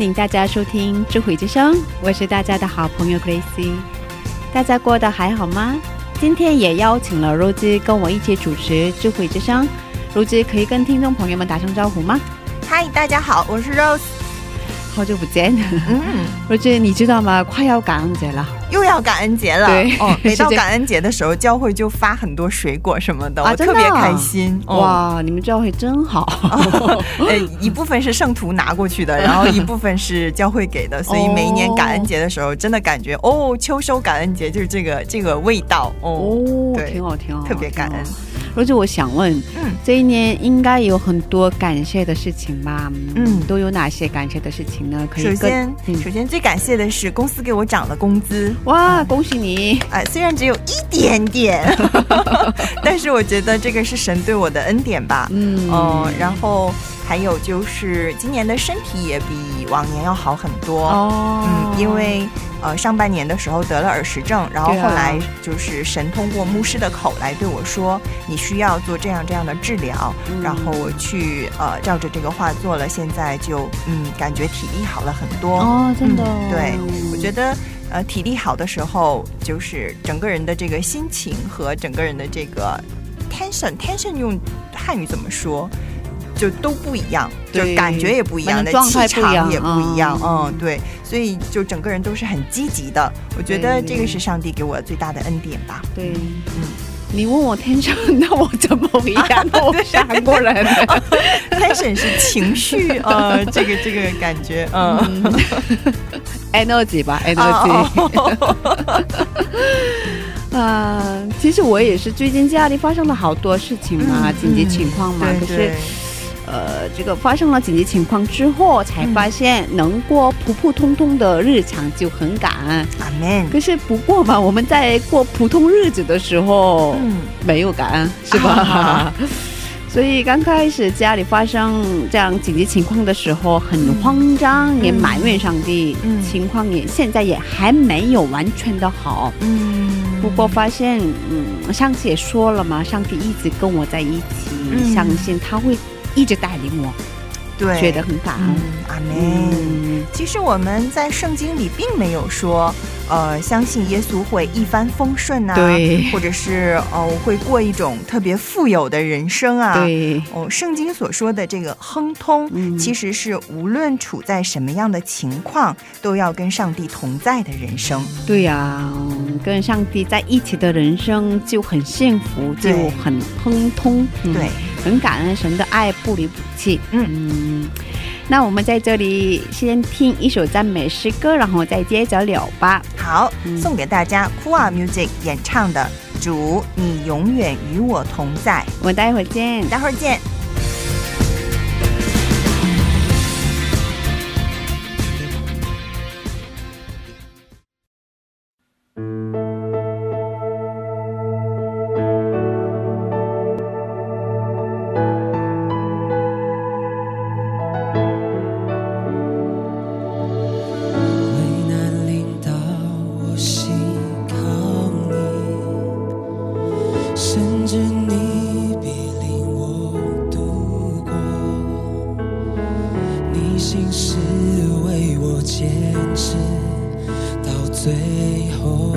欢迎大家收听智慧之声，我是大家的好朋友 Gracie。大家过得还好吗？今天也邀请了 Rose 跟我一起主持智慧之声。Rose 可以跟听众朋友们打声招呼吗？嗨，大家好，我是 Rose。好久不见嗯，，Rose，你知道吗？快要感恩节了。又要感恩节了。对哦，每到感恩节的时候，教会就发很多水果什么的，啊我特别开心。哦，哇，你们教会真好。呃，一部分是圣徒拿过去的，然后一部分是教会给的，所以每一年感恩节的时候，真的感觉哦，秋收感恩节就是这个这个味道哦，哦，对挺好，挺好，特别感恩挺好。Rose，我想问，嗯这一年应该有很多感谢的事情吧？嗯都有哪些感谢的事情呢？可以首先，嗯首先最感谢的是公司给我涨了工资，哇，恭喜你！哎，虽然只有一点点，但是我觉得这个是神对我的恩典吧。嗯哦，然后还有就是今年的身体也比往年要好很多。哦嗯，因为呃上半年的时候得了耳石症，然后后来就是神通过牧师的口来对我说，你需要做这样这样的治疗，嗯然后我去呃照着这个话做了，现在就嗯感觉体力好了很多。哦，真的、嗯对，我觉得呃体力好的时候，就是整个人的这个心情和整个人的这个 tension tension 用汉语怎么说？就都不一样，就对感觉也不一样的，状态气场也不一样，嗯嗯，对，所以就整个人都是很积极的。我觉得这个是上帝给我最大的恩典吧。对，嗯你问我天生，那我怎么回答？我是韩国人。tension 是情绪，呃，这个这个感觉，嗯，energy 吧 哦，energy。啊，其实我也是最近家里发生了好多事情嘛，嗯紧急情况嘛。可是呃，这个发生了紧急情况之后，才发现能过普普通通的日常就很感恩。阿门。可是不过嘛，我们在过普通日子的时候，嗯，没有感恩，是吧？啊 所以刚开始家里发生这样紧急情况的时候，很慌张，也埋怨上帝。嗯情况也现在也还没有完全的好。嗯，不过发现，嗯，上次也说了嘛，上帝一直跟我在一起，嗯相信他会一直带领我，对，觉得很感恩。嗯，阿门。嗯，其实我们在圣经里并没有说，呃，相信耶稣会一帆风顺啊，对或者是呃，会过一种特别富有的人生啊。。对，哦，圣经所说的这个亨通，嗯其实是无论处在什么样的情况，都要跟上帝同在的人生。对呀、嗯跟上帝在一起的人生就很幸福，就很亨通。嗯对，很感恩神的爱不离不弃。嗯那我们在这里先听一首赞美诗歌，然后再接着聊吧。好，嗯送给大家 Kua Music 演唱的《主，你永远与我同在》，我们待会儿见。待会儿见。心是为我坚持到最后。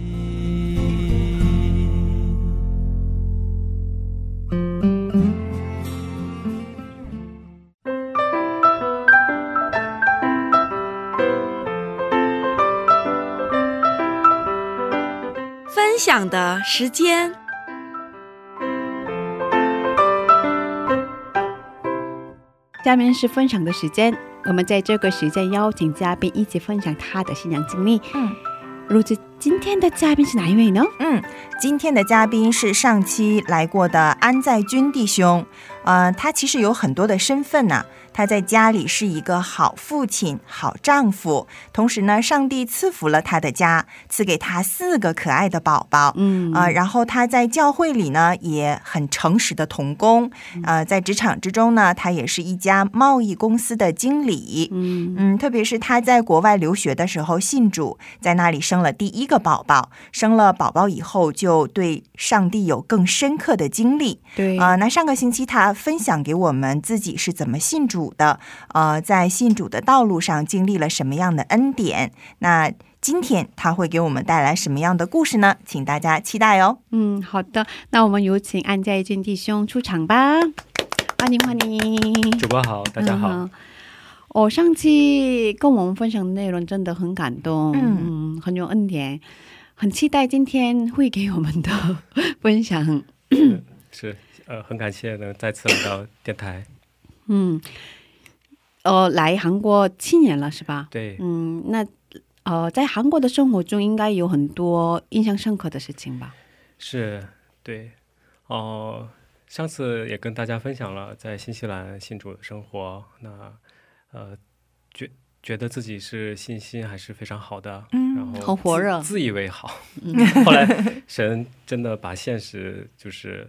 分享的时间。下面是分享的时间，我们在这个时间邀请嘉宾一起分享他的新娘经历。嗯，如此，今天的嘉宾是哪一位呢？嗯，今天的嘉宾是上期来过的安在军弟兄，呃，他其实有很多的身份呢、他在家里是一个好父亲、好丈夫，同时呢，上帝赐福了他的家，赐给他四个可爱的宝宝。嗯。啊、然后他在教会里呢也很诚实的童工，呃，在职场之中呢，他也是一家贸易公司的经理。嗯。嗯，特别是他在国外留学的时候信主，在那里生了第一个宝宝，生了宝宝以后就对上帝有更深刻的经历。对。啊、那上个星期他分享给我们自己是怎么信主的，呃，在信主的道路上经历了什么样的恩典。那今天他会给我们带来什么样的故事呢？请大家期待哦。嗯，好的，那我们有请安家一俊弟兄出场吧，欢迎欢迎。主播好，大家好。嗯哦，上期跟我们分享的内容真的很感动，嗯嗯，很有恩典，很期待今天会给我们的 分享。是呃，很感谢能再次来到电台。嗯，呃，来韩国七年了是吧？对，嗯，那呃，在韩国的生活中应该有很多印象深刻的事情吧？是，对，哦、上次也跟大家分享了在新西兰信主的生活，那呃，觉觉得自己是信心还是非常好的，嗯然后很火热自自以为好。嗯 后来神真的把现实就是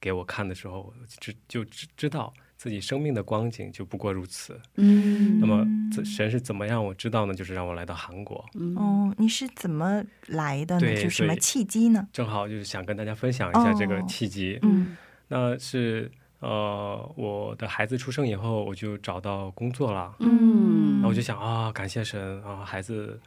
给我看的时候，知就知知道自己生命的光景就不过如此。嗯那么这神是怎么让我知道呢？就是让我来到韩国，嗯哦，你是怎么来的呢？对就什么契机呢？正好就是想跟大家分享一下这个哦契机。嗯那是呃，我的孩子出生以后，我就找到工作了。嗯然后我就想啊，感谢神啊，孩子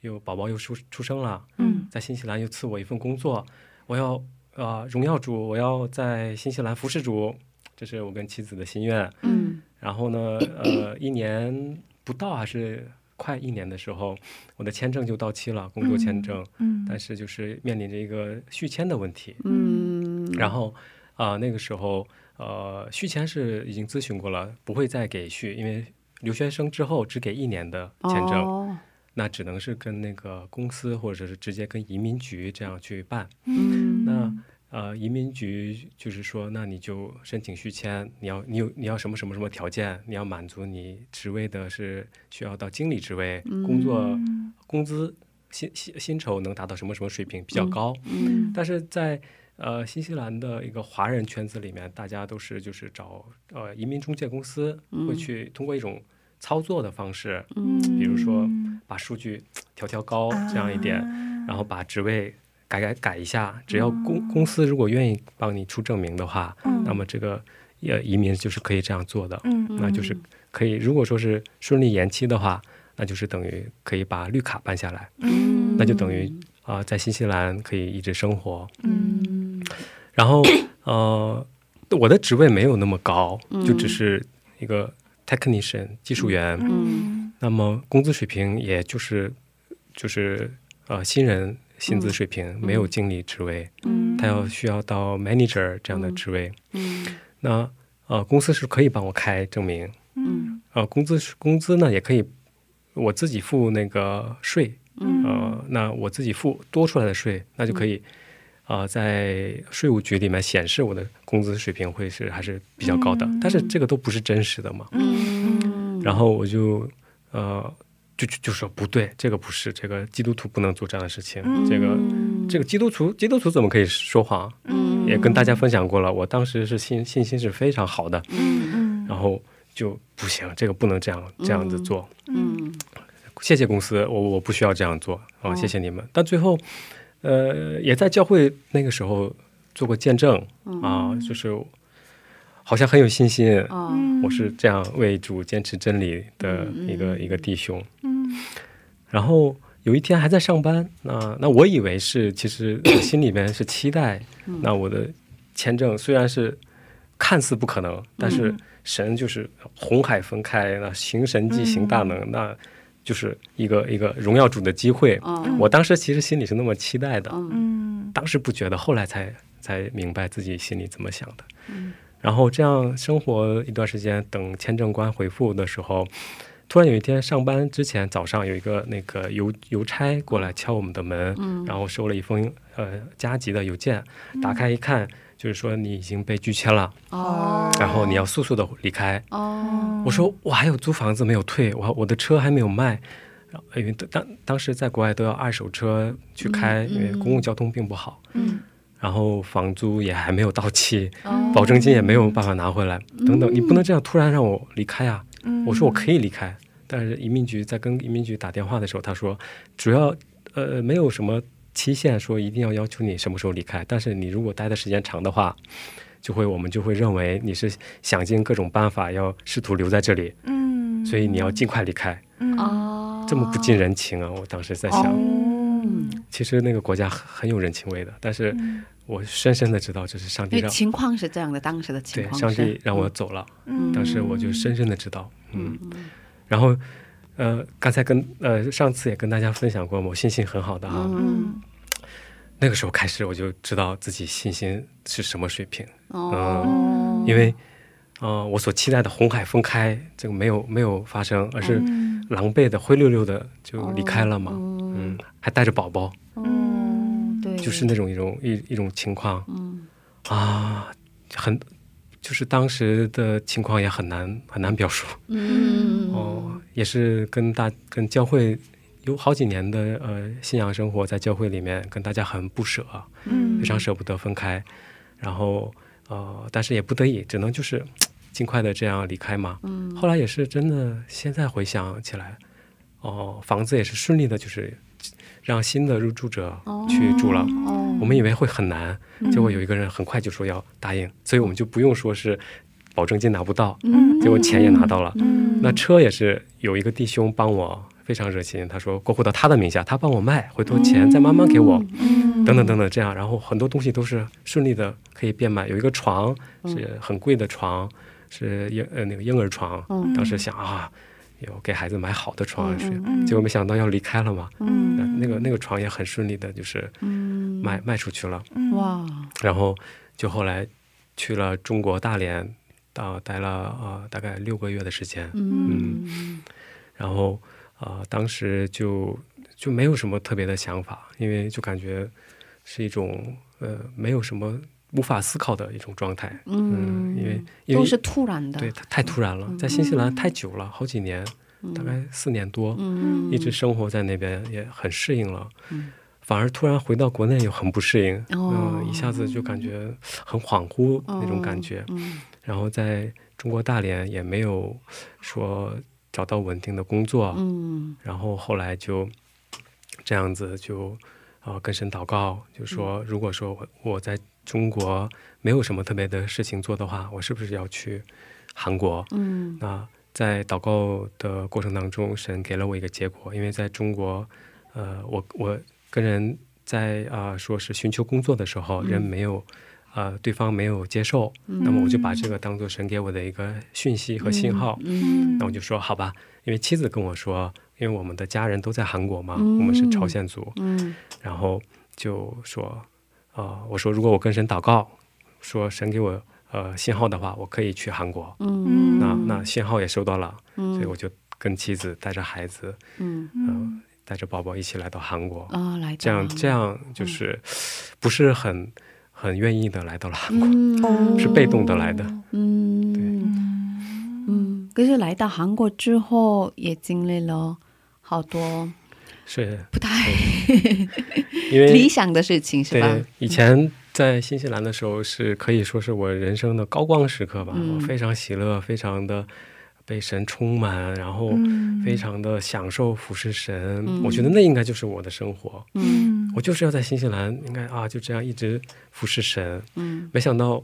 又宝宝又出出生了，嗯在新西兰又赐我一份工作，我要呃荣耀主，我要在新西兰服侍主，这是我跟妻子的心愿。嗯然后呢，呃，一年不到还是快一年的时候，我的签证就到期了，工作签证，嗯但是就是面临着一个续签的问题。嗯，然后啊、那个时候呃，续签是已经咨询过了，不会再给续，因为留学生之后只给一年的签证，哦那只能是跟那个公司或者是直接跟移民局这样去办。嗯那呃，移民局就是说，那你就申请续签，你要你有你要什么什么什么条件，你要满足你职位的是需要到经理职位，工作工资薪薪薪酬能达到什么什么水平比较高。嗯但是在呃新西兰的一个华人圈子里面，大家都是就是找呃移民中介公司会去通过一种操作的方式，嗯比如说把数据调调高这样一点，啊然后把职位改改改一下，只要公公司如果愿意帮你出证明的话，嗯那么这个呃移民就是可以这样做的，嗯那就是可以。如果说是顺利延期的话，那就是等于可以把绿卡办下来，嗯那就等于啊、在新西兰可以一直生活。嗯然后呃，我的职位没有那么高，嗯就只是一个 technician 技术员，嗯那么工资水平也就是就是呃新人薪资水平，没有经理职位，嗯。他要需要到 manager 这样的职位。嗯。那呃公司是可以帮我开证明，嗯。呃工资是工资呢也可以我自己付那个税，嗯呃。那我自己付多出来的税，那就可以呃，在税务局里面显示我的工资水平会是还是比较高的，但是这个都不是真实的嘛。嗯，然后我就呃就就就说不对，这个不是，这个基督徒不能做这样的事情，这个这个基督徒基督徒怎么可以说谎？嗯也跟大家分享过了，我当时是信信心是非常好的，嗯然后就不行，这个不能这样这样子做。嗯谢谢公司，我我不需要这样做啊、哦谢谢你们。但最后，呃，也在教会那个时候做过见证啊、就是好像很有信心，哦我是这样为主坚持真理的一个、一个弟兄。嗯然后有一天还在上班，那那我以为是，其实我心里面是期待，那我的签证虽然是看似不可能，但是神就是红海分开，那行神迹行大能，那就是一个一个荣耀主的机会。哦我当时其实心里是那么期待的，嗯当时不觉得，后来才才明白自己心里怎么想的。然后这样生活一段时间，等签证官回复的时候，突然有一天上班之前早上有一个那个邮邮差过来敲我们的门，然后收了一封呃加急的邮件，打开一看，就是说你已经被拒签了，哦然后你要速速的离开。哦我说我还有租房子没有退，我我的车还没有卖。然后因为当当时在国外都要二手车去开，因为公共交通并不好。嗯然后房租也还没有到期，哦保证金也没有办法拿回来，等等，你不能这样突然让我离开啊！我说我可以离开，但是移民局在跟移民局打电话的时候，他说主要呃没有什么期限说一定要要求你什么时候离开，但是你如果待的时间长的话，就会我们就会认为你是想尽各种办法要试图留在这里，嗯。所以你要尽快离开。哦，这么不近人情啊！我当时在想，嗯，其实那个国家很很有人情味的，但是我深深的知道这是上帝让情况是这样的，当时的情对上况是帝让我走了。嗯。当时我就深深的知道，嗯，然后呃，刚才跟呃上次也跟大家分享过，我信心很好的啊，嗯。那个时候开始我就知道自己信心是什么水平，哦，因为呃我所期待的红海分开这个没有没有发生，而是狼狈的灰溜溜的就离开了嘛，嗯，还带着宝宝，就是那种一种一一种情况嗯啊，很就是当时的情况也很难很难表述。嗯哦，也是跟大跟教会有好几年的呃信仰生活，在教会里面跟大家很不舍，嗯非常舍不得分开，然后呃，但是也不得已，只能就是 尽快的这样离开嘛。嗯后来也是真的，现在回想起来，哦，房子也是顺利的，就是让新的入住者去住了。哦。我们以为会很难，结果有一个人很快就说要答应，所以我们就不用说是保证金拿不到，嗯。结果钱也拿到了。嗯。那车也是有一个弟兄帮我，非常热心，他说过户到他的名下，他帮我卖，回头钱再慢慢给我，嗯。等等等等，这样，然后很多东西都是顺利的可以变卖。有一个床是很贵的床，是婴呃那个婴儿床，嗯。当时想啊，有给孩子买好的床是，嗯结果没想到要离开了嘛，嗯。那那个那个床也很顺利的，就是嗯。卖卖出去了。哇。然后就后来去了中国大连，到待了呃大概六个月的时间，嗯。然后呃当时就就没有什么特别的想法，因为就感觉是一种呃没有什么无法思考的一种状态，嗯，因为因为都是突然的，对它太突然了，在新西兰太久了，好几年，大概四年多，嗯。一直生活在那边也很适应了，反而突然回到国内又很不适应，哦。嗯，一下子就感觉很恍惚那种感觉，嗯。然后在中国大连也没有说找到稳定的工作，嗯。然后后来就这样子就啊、呃跟神祷告，就说如果说我我在中国没有什么特别的事情做的话，我是不是要去韩国？嗯那在祷告的过程当中，神给了我一个结果，因为在中国，呃，我我跟人在啊、说是寻求工作的时候，人没有。呃，对方没有接受，那么我就把这个当做神给我的一个讯息和信号。嗯那我就说好吧，因为妻子跟我说，因为我们的家人都在韩国嘛，嗯我们是朝鲜族，嗯然后就说，呃，我说如果我跟神祷告，说神给我呃信号的话，我可以去韩国。嗯那那信号也收到了，嗯。所以我就跟妻子带着孩子，嗯。呃，带着宝宝一起来到韩国，哦，来。这样这样就是不是很很愿意的来到了韩国，是被动的来的。嗯。嗯，可是来到韩国之后，也经历了好多是不太因为理想的事情，是吧？以前在新西兰的时候，是可以说是我人生的高光时刻吧。嗯我非常喜乐，非常的被神充满，然后嗯非常的享受服侍神。嗯我觉得那应该就是我的生活。嗯我就是要在新西兰，应该啊就这样一直服侍神。嗯没想到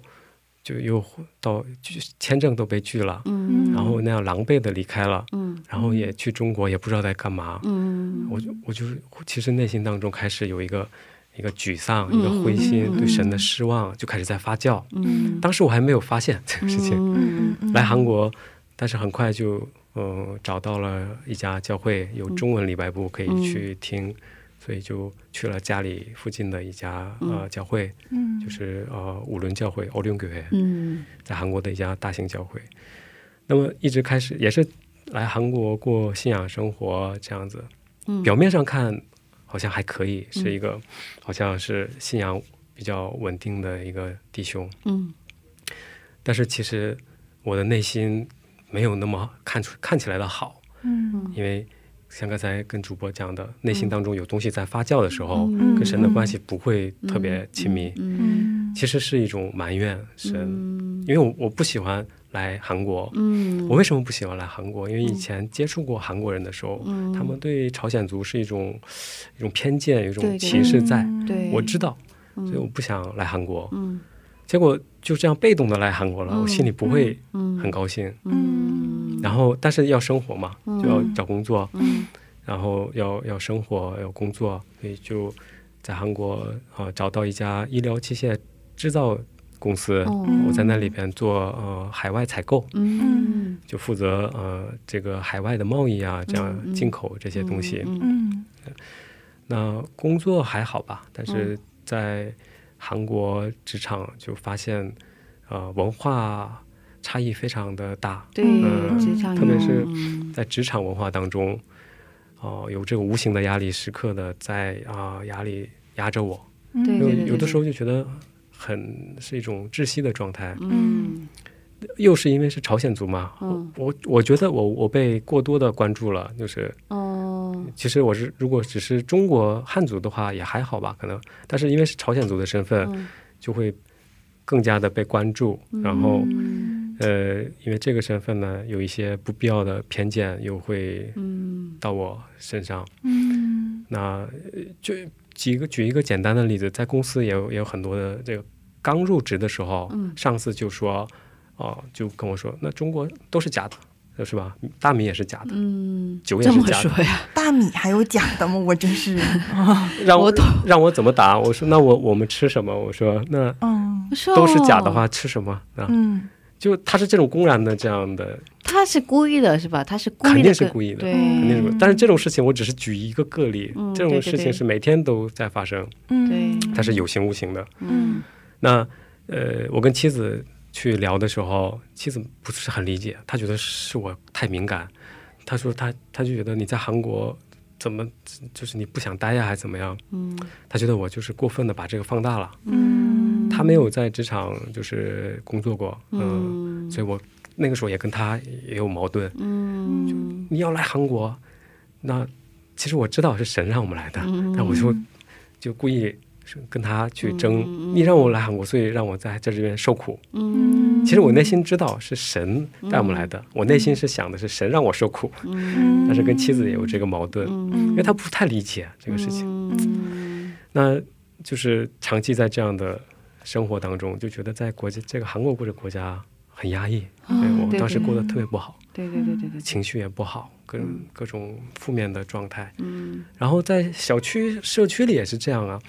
就又到就签证都被拒了，嗯。然后那样狼狈的离开了，嗯。然后也去中国，也不知道在干嘛。嗯。我就我就是其实内心当中开始有一个一个沮丧，嗯。一个灰心，嗯。对神的失望就开始在发酵。嗯。当时我还没有发现这个事情，来韩国，但是很快就嗯、呃找到了一家教会，有中文礼拜部可以去听，所以就去了家里附近的一家呃教会，嗯。就是呃五伦教会欧伦교 회， 嗯。在韩国的一家大型教会。那么一直开始也是来韩国过信仰生活这样子，嗯。表面上看好像还可以，是一个好像是信仰比较稳定的一个弟兄，嗯。但是其实我的内心没有那么看出看起来的好，嗯。因为像刚才跟主播讲的，内心当中有东西在发酵的时候，嗯。跟神的关系不会特别亲密，嗯。其实是一种埋怨神，嗯。因为我我不喜欢来韩国。嗯。我为什么不喜欢来韩国？因为以前接触过韩国人的时候，嗯。他们对朝鲜族是一种一种偏见，有一种歧视在。对。我知道，嗯。所以我不想来韩国。嗯。结果就这样被动的来韩国了，嗯。我心里不会嗯。很高兴。嗯然后，但是要生活嘛，嗯就要找工作，嗯。然后要要生活，要工作，所以就在韩国呃找到一家医疗器械制造公司，哦我在那里边做呃海外采购，嗯。就负责呃这个海外的贸易啊，这嗯样进口这些东西。嗯嗯。那工作还好吧，但嗯。是在韩国职场就发现，呃，文化差异非常的大，对嗯职场特别是嗯在职场文化当中，哦、有这个无形的压力时刻的在啊、压力压着我，有对对对有的时候就觉得很是一种窒息的状态，嗯。又是因为是朝鲜族嘛，嗯。我我觉得我我被过多的关注了，就是哦。其实我是如果只是中国汉族的话也还好吧，可能，但是因为是朝鲜族的身份，嗯。就会更加的被关注，然后嗯呃，因为这个身份呢，有一些不必要的偏见又会嗯到我身上。嗯那呃就举一个举一个简单的例子，在公司也有也有很多的这个刚入职的时候，嗯上司就说，哦、就跟我说，那中国都是假的，是吧？大米也是假的，嗯，这么酒也是假的说呀？大米还有假的吗？我真是啊，让我我让我怎么答？我说那我我们吃什么？我说那嗯都是假的哦话，吃什么啊？嗯就他是这种公然的这样的，他是故意的，是吧？他是故意的，肯定是故意的对，肯定是。但是这种事情我只是举一个个例，嗯这种事情是每天都在发生，嗯对它是有形无形的。嗯那呃，我跟妻子去聊的时候，妻子不是很理解，她觉得是我太敏感。她说她她就觉得你在韩国怎么就是你不想待呀，还是怎么样？嗯她觉得我就是过分的把这个放大了。嗯她没有在职场就是工作过，嗯，嗯所以我那个时候也跟他也有矛盾。嗯你要来韩国，那其实我知道是神让我们来的，嗯但我就就故意是跟他去争，嗯你让我来韩国，所以让我在这里边受苦。嗯其实我内心知道是神带我们来的，我内心是想的是神让我受苦，嗯但是跟妻子也有这个矛盾，嗯因为他不太理解这个事情。嗯那就是长期在这样的生活当中，就觉得在国家这个韩国这个国家很压抑，我当时过得特别不好，对对对对对，情绪也不好，各种各种负面的状态。嗯。然后在小区、社区里也是这样啊，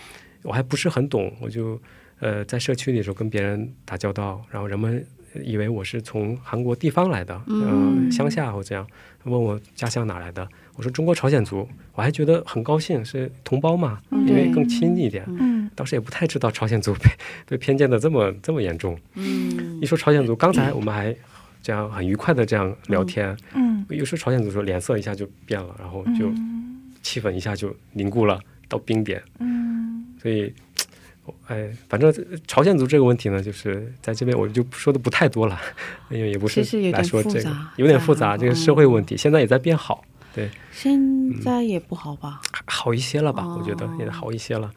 我还不是很懂，我就呃在社区里的时候跟别人打交道，然后人们以为我是从韩国地方来的，嗯。呃乡下或这样，问我家乡哪来的，我说中国朝鲜族，我还觉得很高兴，是同胞嘛，因为更亲一点。嗯当时也不太知道朝鲜族被被偏见的这么这么严重。嗯一说朝鲜族，刚才我们还这样很愉快的这样聊天，嗯有时候朝鲜族说脸色一下就变了，然后就气氛一下就凝固了到冰点。嗯所以，哎，反正朝鲜族这个问题呢，就是在这边我就说的不太多了，因为也不是来说这个有点复杂，这个社会问题现在也在变好，对，现在也不好吧？好一些了吧？哦。我觉得也好一些了。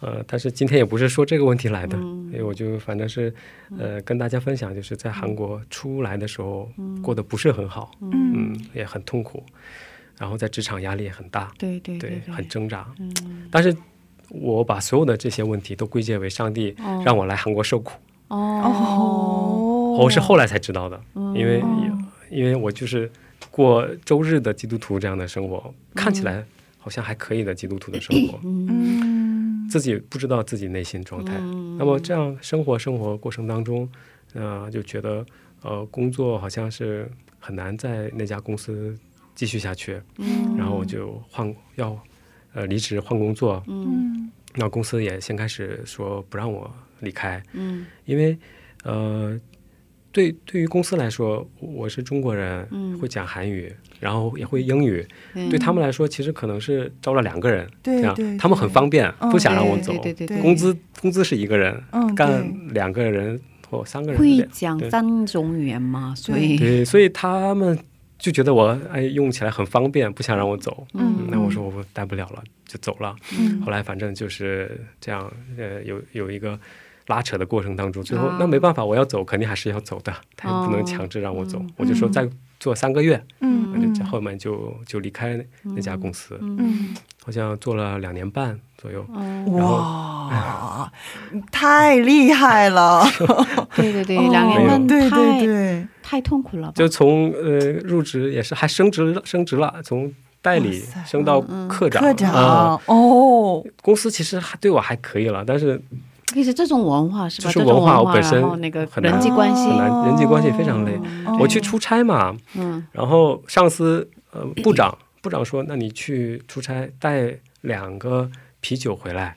呃，但是今天也不是说这个问题来的，嗯。所以我就反正是呃跟大家分享，就是在韩国出来的时候过得不是很好，嗯。嗯，也很痛苦，然后在职场压力也很大，对对对，对，很挣扎。嗯。但是我把所有的这些问题都归结为上帝哦。让我来韩国受苦，哦。哦，我是后来才知道的，嗯。因为哦。因为我就是过周日的基督徒这样的生活，看起来好像还可以的基督徒的生活，嗯。自己不知道自己内心状态。嗯。那么这样生活生活过程当中，呃，就觉得呃工作好像是很难在那家公司继续下去，嗯。然后我就换要呃离职换工作，嗯。那公司也先开始说不让我离开，嗯。因为呃，对对于公司来说，我是中国人，嗯。会讲韩语，然后也会英语，对。对他们来说，其实可能是招了两个人，对这样对他们很方便，嗯不想让我走，对对对对。工资工资是一个人，嗯干两个人或三个人，会两讲对三种语言吗，所以对，所以他们就觉得我哎用起来很方便，不想让我走。嗯。那我说我待不了了，就走了。嗯。后来反正就是这样，呃，有有一个拉扯的过程当中，最后、啊。那没办法，我要走肯定还是要走的，他也不能哦。强制让我走，嗯。我就说再做三个月，嗯。后面就就离开那家公司，嗯。好像做了两年半左右。哦，哇，太厉害了！对对对，哦两年半对对太对，太痛苦了吧？就从呃入职也是还升职了升职了，从代理升到科长，科长啊。哦，公司其实还对我还可以了，但是其实这种文化是吧？就是这种文化化我本身那个人际关系很，难，人际关系非常累。哦我去出差嘛，嗯然后上司呃部长 部长说，那你去出差带两个啤酒回来。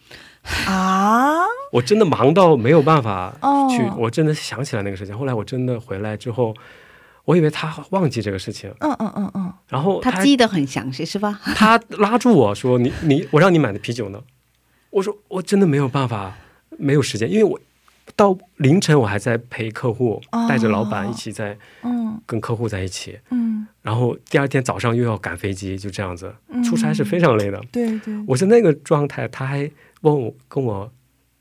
啊，我真的忙到没有办法哦去，我真的想起来那个事情。后来我真的回来之后，我以为他忘记这个事情，嗯嗯嗯嗯，然后他还记得很详细是吧？他拉住我说：“你你，我让你买的啤酒呢？”我说：“我真的没有办法，没有时间，因为我到凌晨我还在陪客户，哦。带着老板一起在嗯。跟客户在一起，嗯，然后第二天早上又要赶飞机，就这样子，嗯。出差是非常累的。对对，我是那个状态，他还问我跟我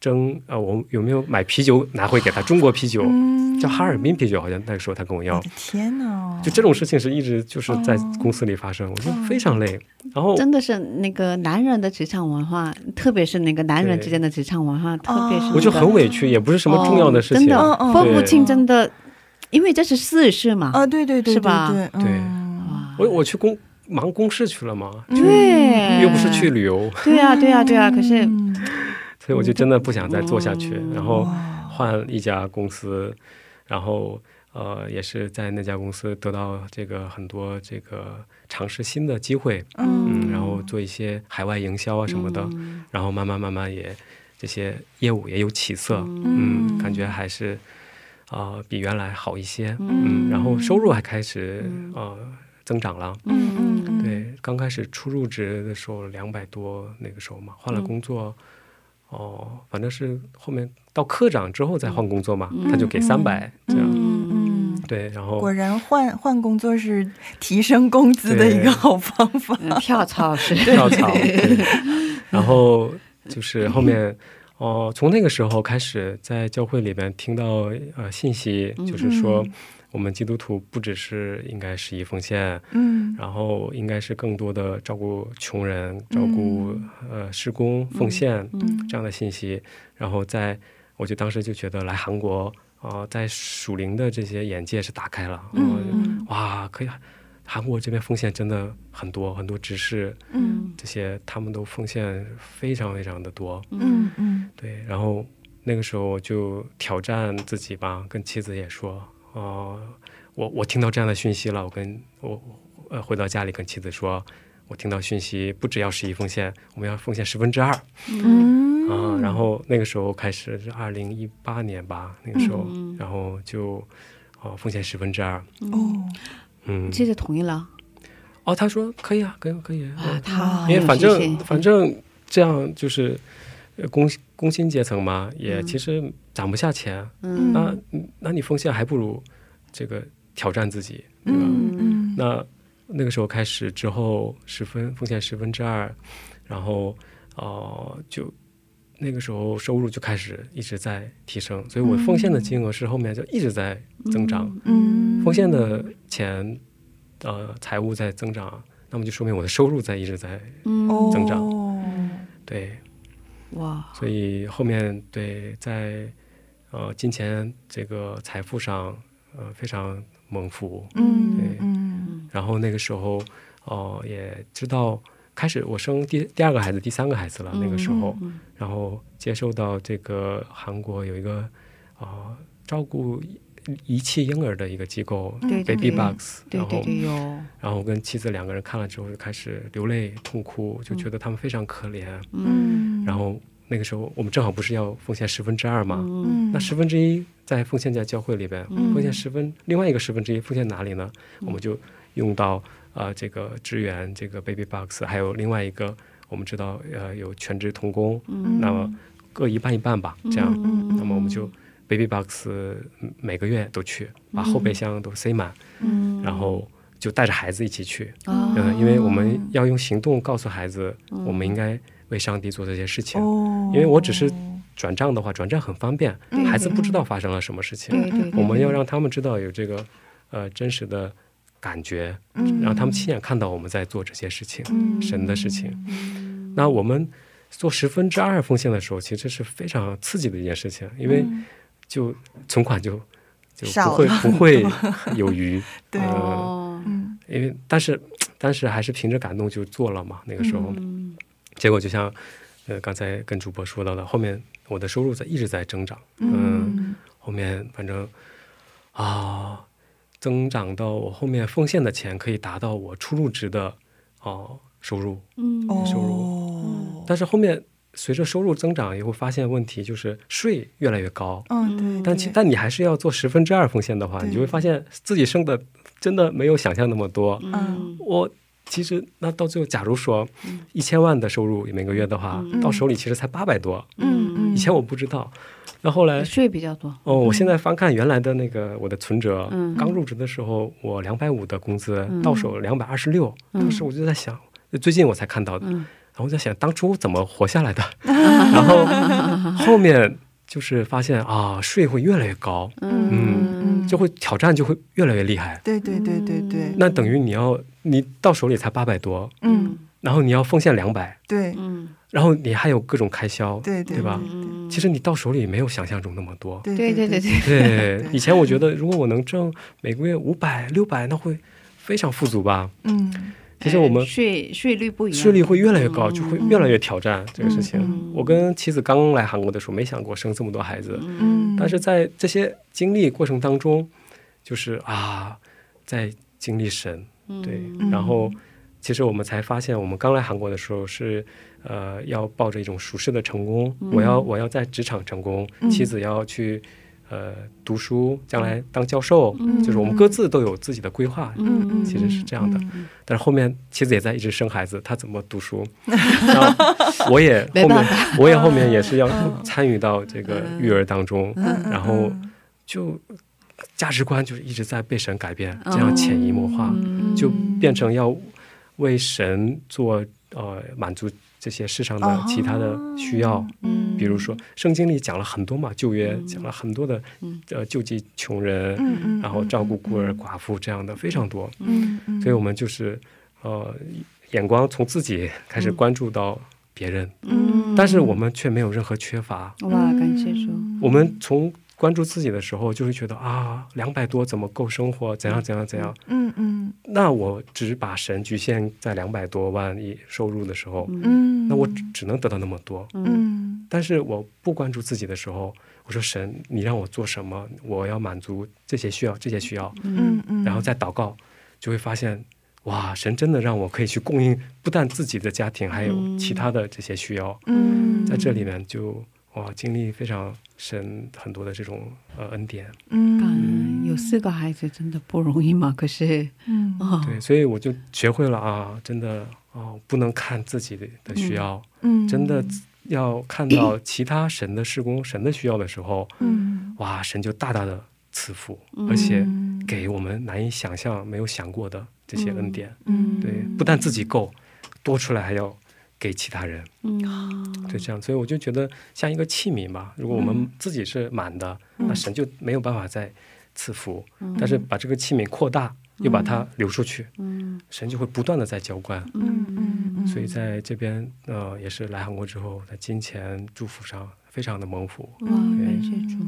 争呃，我有没有买啤酒拿回给他，中国啤酒、嗯。叫哈尔滨啤酒，好像那个时候他跟我要。我的。天哪，就这种事情是一直就是在哦公司里发生，我觉得非常累。然后真的是那个男人的职场文化，特别是那个男人之间的职场文化，特别是、那个、我就很委屈，也不是什么重要的事情。哦真的分不清真的，因为这是私事嘛。啊，对对对，是吧？对对我我去公忙公事去了嘛，对，又不是去旅游，对啊，对啊，对啊。可是嗯所以我就真的不想再做下去，嗯然后换一家公司，然后呃也是在那家公司得到这个很多这个尝试新的机会，嗯，然后做一些海外营销啊什么的，嗯。然后慢慢慢慢也这些业务也有起色，嗯。嗯，感觉还是啊、呃比原来好一些，嗯。嗯，然后收入还开始呃增长了。嗯嗯嗯，对，刚开始初入职的时候两百多，那个时候嘛，换了工作，哦，反正是后面到科长之后再换工作嘛，他就给三百这样。嗯嗯，对，然后果然换换工作是提升工资的一个好方法。嗯跳槽是跳槽，对，然后就是后面。哦，从那个时候开始，在教会里边听到呃信息，就是说，我们基督徒不只是应该十一奉献，嗯然后应该是更多的照顾穷人、照顾、呃施工、奉献、嗯这样的信息。然后在，我就当时就觉得来韩国啊、呃在属灵的这些眼界是打开了。嗯哇，可以，韩国这边奉献真的很多，很多执事嗯这些他们都奉献非常非常的多。嗯嗯对，然后那个时候我就挑战自己吧，跟妻子也说，哦、我我听到这样的讯息了，我跟我呃回到家里跟妻子说，我听到讯息不只要十一奉献，我们要奉献十分之二。嗯。啊。然后那个时候开始是二零一八年吧，那个时候，然后就哦、奉献十分之二，哦嗯，妻子同意了。哦，他说可以啊，可以可以，啊，嗯。他因为反正反正这样就是呃工工薪阶层嘛，也嗯。其实涨不下钱，嗯。那那你奉献还不如这个挑战自己，对吧？嗯。嗯那那个时候开始之后，十分奉献十分之二，然后呃就那个时候收入就开始一直在提升，所以我奉献的金额是后面就一直在增长，嗯奉献的钱呃财务在增长，那么就说明我的收入在一直在增长。对，哇，所以后面对在呃金钱这个财富上呃非常猛福，嗯对嗯然后那个时候哦、呃也知道开始我生第第二个孩子、第三个孩子了，那个时候，嗯然后接受到这个韩国有一个啊、呃照顾遗弃婴儿的一个机构对对 Baby Box，然后对对对，有，然后我跟妻子两个人看了之后就开始流泪痛哭，就觉得他们非常可怜。嗯。然后那个时候我们正好不是要奉献十分之二嘛，嗯。那十分之一在奉献在教会里边，嗯。奉献十分，另外一个十分之一奉献哪里呢？我们就用到呃这个支援这个 Baby Box，还有另外一个我们知道呃有全职童工，嗯。那么各一半一半吧，这样，嗯那么我们就 Baby Box 嗯每个月都去，把后备箱都塞满，嗯。然后就带着孩子一起去，啊嗯，因为我们要用行动告诉孩子，我们应该为上帝做这些事情。哦，因为我只是转账的话，转账很方便，孩子不知道发生了什么事情。我们要让他们知道有这个呃真实的感觉，让他们亲眼看到我们在做这些事情，神的事情。那我们做十分之二奉献的时候，其实是非常刺激的一件事情，因为就存款就就不会不会 有余。对呃因为但是但是还是凭着感动就做了嘛，那个时候，嗯结果就像呃刚才跟主播说到的，后面我的收入在一直在增长，嗯，后面反正啊增长到我后面奉献的钱可以达到我初入职的哦、收入，嗯。哦收入。但是后面随着收入增长，也会发现问题就是税越来越高，嗯对，但其但你还是要做十分之二奉献的话，你就会发现自己剩的真的没有想象那么多，嗯。我其实那到最后，假如说一千万的收入每个月的话，到手里其实才八百多。嗯嗯。以前我不知道，那后来税比较多，哦，我现在翻看原来的那个我的存折，嗯。刚入职的时候我两百五的工资，到手两百二十六，嗯。当时我就在想，最近我才看到的，嗯。然后我在想当初怎么活下来的，然后后面就是发现啊，税会越来越高，嗯就会挑战就会越来越厉害。对对对对对，那等于你要你到手里才八百多，嗯。然后你要奉献两百，对。嗯然后你还有各种开销，对对吧？嗯其实你到手里没有想象中那么多。对对对对对，以前我觉得如果我能挣每个月五百、六百，那会非常富足吧。嗯。其实我们呃税税率不一样，税率会越来越高，嗯就会越来越挑战这个事情。嗯。我跟妻子刚来韩国的时候，没想过生这么多孩子，嗯，但是在这些经历过程当中，就是啊，在经历神，对，嗯。然后其实我们才发现，我们刚来韩国的时候是呃要抱着一种熟世的成功，我要我要在职场成功，妻子要去呃读书，将来当教授，就是我们各自都有自己的规划。其实是这样的，但是后面妻子也在一直生孩子，她怎么读书？然后我也后面我也后面也是要参与到这个育儿当中，嗯。然后就价值观就是一直在被神改变，这样潜移默化，嗯。就变成要为神做呃满足这些世上的其他的需要。嗯。比如说，圣经里讲了很多嘛，旧约讲了很多的，呃，救济穷人，然后照顾孤儿寡妇这样的非常多。嗯嗯，所以我们就是呃，眼光从自己开始关注到别人，嗯。但是我们却没有任何缺乏。哇，感谢主，我们从关注自己的时候，就会觉得啊，两百多怎么够生活？怎样怎样怎样？嗯嗯那我只把神局限在两百多万亿收入的时候，嗯，那我只只能得到那么多。嗯但是我不关注自己的时候，我说神，你让我做什么？我要满足这些需要，这些需要，嗯嗯，然后再祷告，就会发现，哇，神真的让我可以去供应不但自己的家庭，还有其他的这些需要。嗯在这里面就哇，经历非常深很多的这种呃恩典。嗯。嗯，有四个孩子真的不容易嘛？可是，嗯。哦，对，所以我就学会了啊，真的哦，不能看自己的的需要，嗯。真的要看到其他神的施工、神的需要的时候，嗯。哇，神就大大的赐福，嗯。而且给我们难以想象、没有想过的这些恩典。嗯。对，不但自己够，多出来还要给其他人。嗯，对，这样，所以我就觉得像一个器皿吧。如果我们自己是满的，那神就没有办法再赐福。但是把这个器皿扩大，又把它流出去，嗯神就会不断的在浇灌。嗯嗯嗯，所以在这边，呃，也是来韩国之后，在金钱祝福上非常的蒙福。哇，感谢主。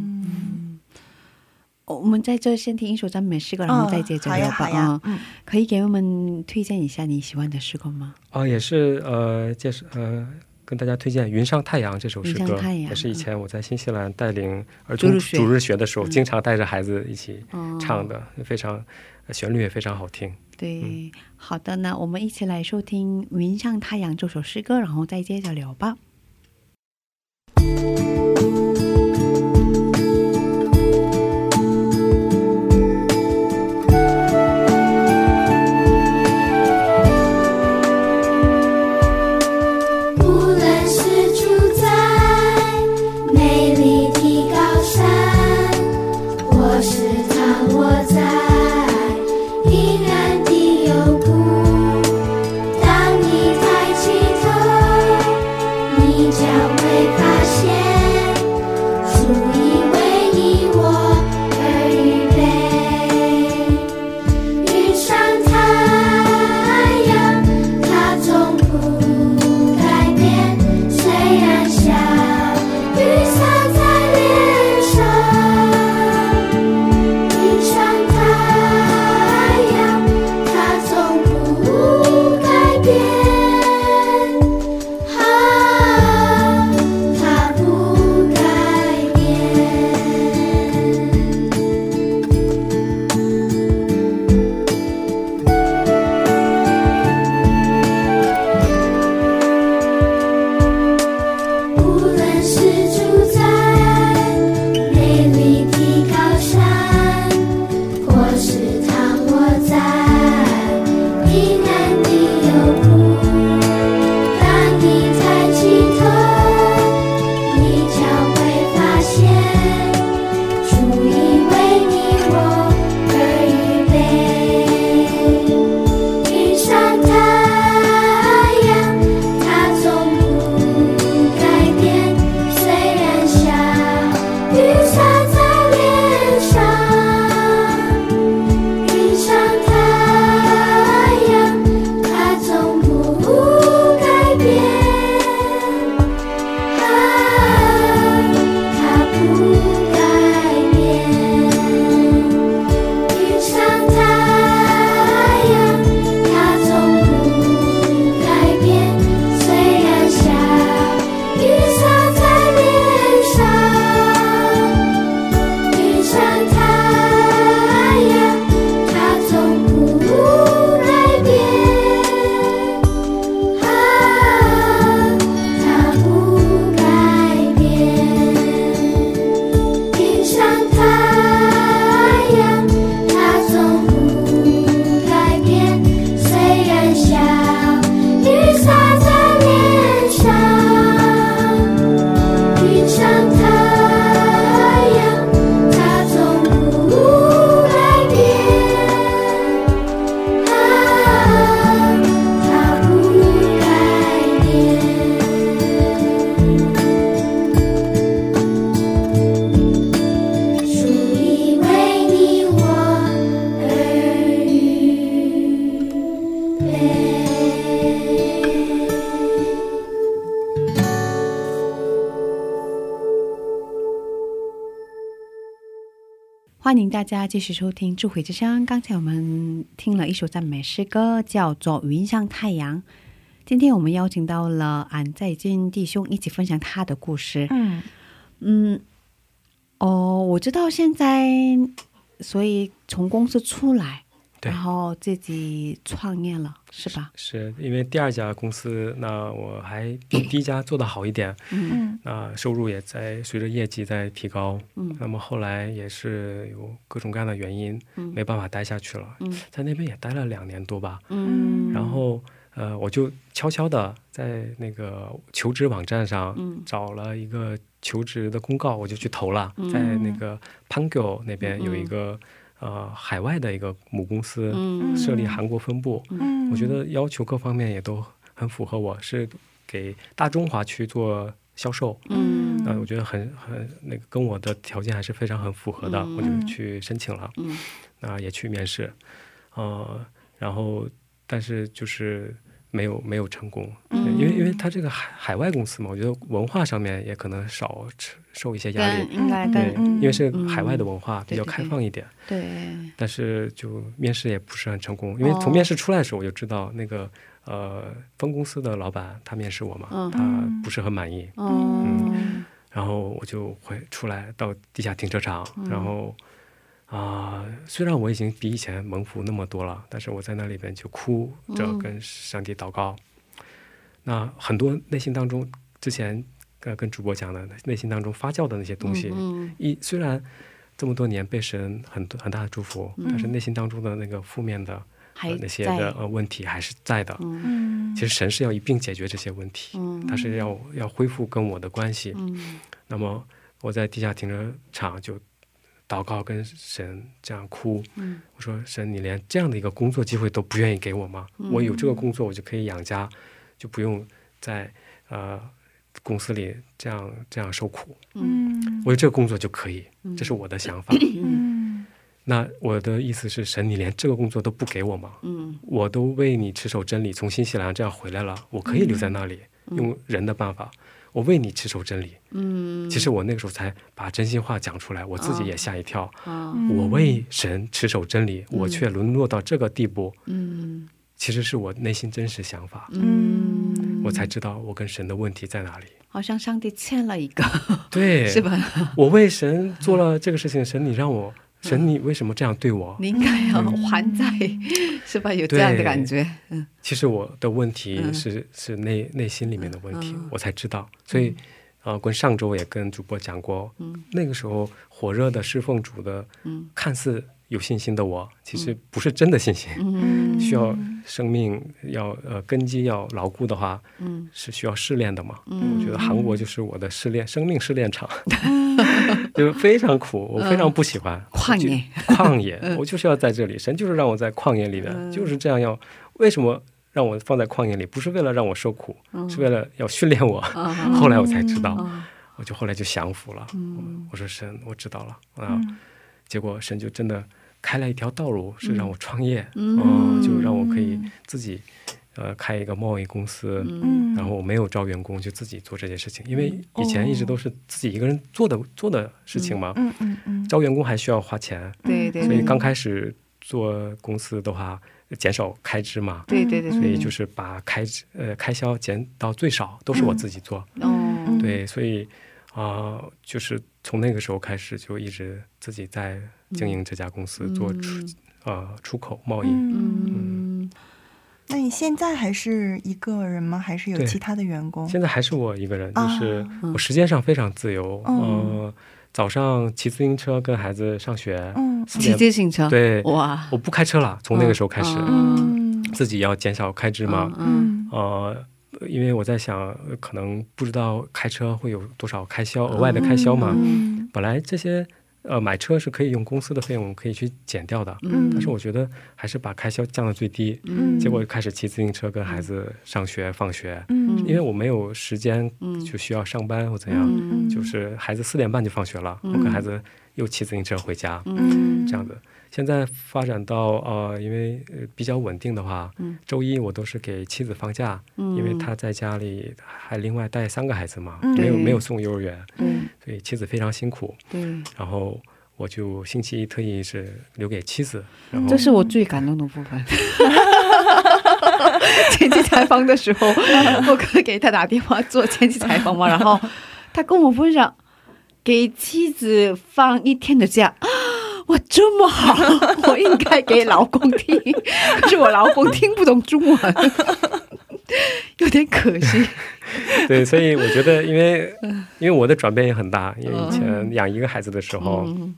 嗯，我们在这先听一首赞美诗歌，然后再接着聊吧。好嗯可以给我们推荐一下你喜欢的诗歌吗？啊，也是呃，介绍呃，跟大家推荐《云上太阳》这首诗歌，云上太阳也是以前我在新西兰带领儿童主日学主日学的时候，嗯经常带着孩子一起哦唱的，非常呃旋律也非常好听。对，好的，那我们一起来收听《云上太阳》这首诗歌，然后再接着聊吧。迎大家继续收听智慧之声。刚才我们听了一首赞美诗歌，叫做《云上太阳》。今天我们邀请到了俺在金弟兄一起分享他的故事。嗯嗯，哦，我知道现在，所以从公司出来对然后自己创业了，是吧？是因为第二家公司，那我还比第一家做的好一点，嗯。那收入也在随着业绩在提高。嗯。那么后来也是有各种各样的原因，嗯。没办法待下去了，嗯。在那边也待了两年多吧。嗯，然后呃，我就悄悄的在那个求职网站上嗯。找了一个求职的公告，我就去投了，嗯。在那个 Pango 那边有一个、呃海外的一个母公司，嗯。设立韩国分部。嗯，我觉得要求各方面也都很符合我，是给大中华区做销售。嗯。那我觉得很很那个跟我的条件还是非常很符合的，嗯。我就去申请了，嗯。那也去面试，呃，然后但是就是没有没有成功，嗯。因为因为他这个海海外公司嘛，我觉得文化上面也可能少受一些压力，应该对，跟因为是嗯。海外的文化比较开放一点，对。但是就面试也不是很成功，因为哦从面试出来的时候我就知道那个呃分公司的老板他面试我嘛，嗯。他不是很满意，嗯。然后我就回出来到地下停车场，嗯。然后啊、虽然我已经比以前蒙福那么多了，但是我在那里边就哭着嗯跟上帝祷告。那很多内心当中之前呃跟主播讲的内心当中发酵的那些东西，嗯一虽然这么多年被神很多很大的祝福，嗯但是内心当中的那个负面的、呃、那些的呃问题还是在的。其实神是要一并解决这些问题，嗯他是要要恢复跟我的关系。嗯那么我在地下停车场就祷告，跟神这样哭。嗯我说：“神，你连这样的一个工作机会都不愿意给我吗？嗯我有这个工作，我就可以养家，就不用在呃公司里这样这样受苦。嗯，我有这个工作就可以，嗯这是我的想法。嗯那我的意思是，神，你连这个工作都不给我吗？嗯我都为你持守真理，从新西兰这样回来了，我可以留在那里，用人的办法，我为你持守真理。嗯，其实我那个时候才把真心话讲出来，我自己也吓一跳。啊我为神持守真理，我却沦落到这个地步，嗯其实是我内心真实想法，嗯，我才知道我跟神的问题在哪里。好像上帝欠了一个，对，是？吧？我为神做了这个事情，神你让我，神你为什么这样对我？你应该要还债，是吧？有这样的感觉，嗯。其实我的问题嗯。是、是内内心里面的问题，嗯。我才知道。所以，呃，跟上周也跟主播讲过，嗯。那个时候火热的侍奉主的，嗯。看似有信心的我，其实不是真的信心。嗯。需要生命要呃根基要牢固的话，嗯。是需要试炼的嘛。嗯。我觉得韩国就是我的试炼生命试炼场，就非常苦，我非常不喜欢旷野，旷野，我就是要在这里，神就是让我在旷野里面，嗯就是这样要。为什么让我放在旷野里？不是为了让我受苦，嗯是为了要训练我。啊后来我才知道，啊我就后来就降服了。嗯我说神，我知道了啊。结果神就真的开了一条道路，是让我创业，嗯哦就让我可以自己呃开一个贸易公司，嗯。然后我没有招员工，就自己做这些事情。因为以前一直都是自己一个人做的做的事情嘛，嗯嗯嗯，招员工还需要花钱，对对，所以刚开始做公司的话，减少开支嘛。对对对，所以就是把开支呃开销减到最少，都是我自己做。哦，对，所以啊、就是从那个时候开始，就一直自己在经营这家公司，做出呃出口贸易。嗯那你现在还是一个人吗？还是有其他的员工？现在还是我一个人，就啊是我时间上非常自由。嗯呃，早上骑自行车跟孩子上学，嗯骑自行车，对，哇，我不开车了，从那个时候开始，嗯嗯自己要减少开支嘛。嗯呃，因为我在想，呃可能不知道开车会有多少开销，额外的开销嘛。嗯本来这些呃买车是可以用公司的费用可以去减掉的，嗯但是我觉得还是把开销降到最低。嗯结果就开始骑自行车跟孩子上学放学，嗯因为我没有时间嗯就需要上班或怎样，嗯就是孩子四点半就放学了，嗯我跟孩子又骑自行车回家，嗯这样子。现在发展到呃，因为呃比较稳定的话，嗯。周一我都是给妻子放假，嗯。因为她在家里还另外带三个孩子嘛，嗯。没有没有送幼儿园，对所以妻子非常辛苦。对，然后我就星期一特意是留给妻子，然后这是我最感动的部分。前期采访的时候，我哥给他打电话做前期采访嘛，然后他跟我分享，给妻子放一天的假，哇，这么好，我应该给老公听，可是我老公听不懂中文，有点可惜。对，所以我觉得，因为因为我的转变也很大，因为以前养一个孩子的时候，嗯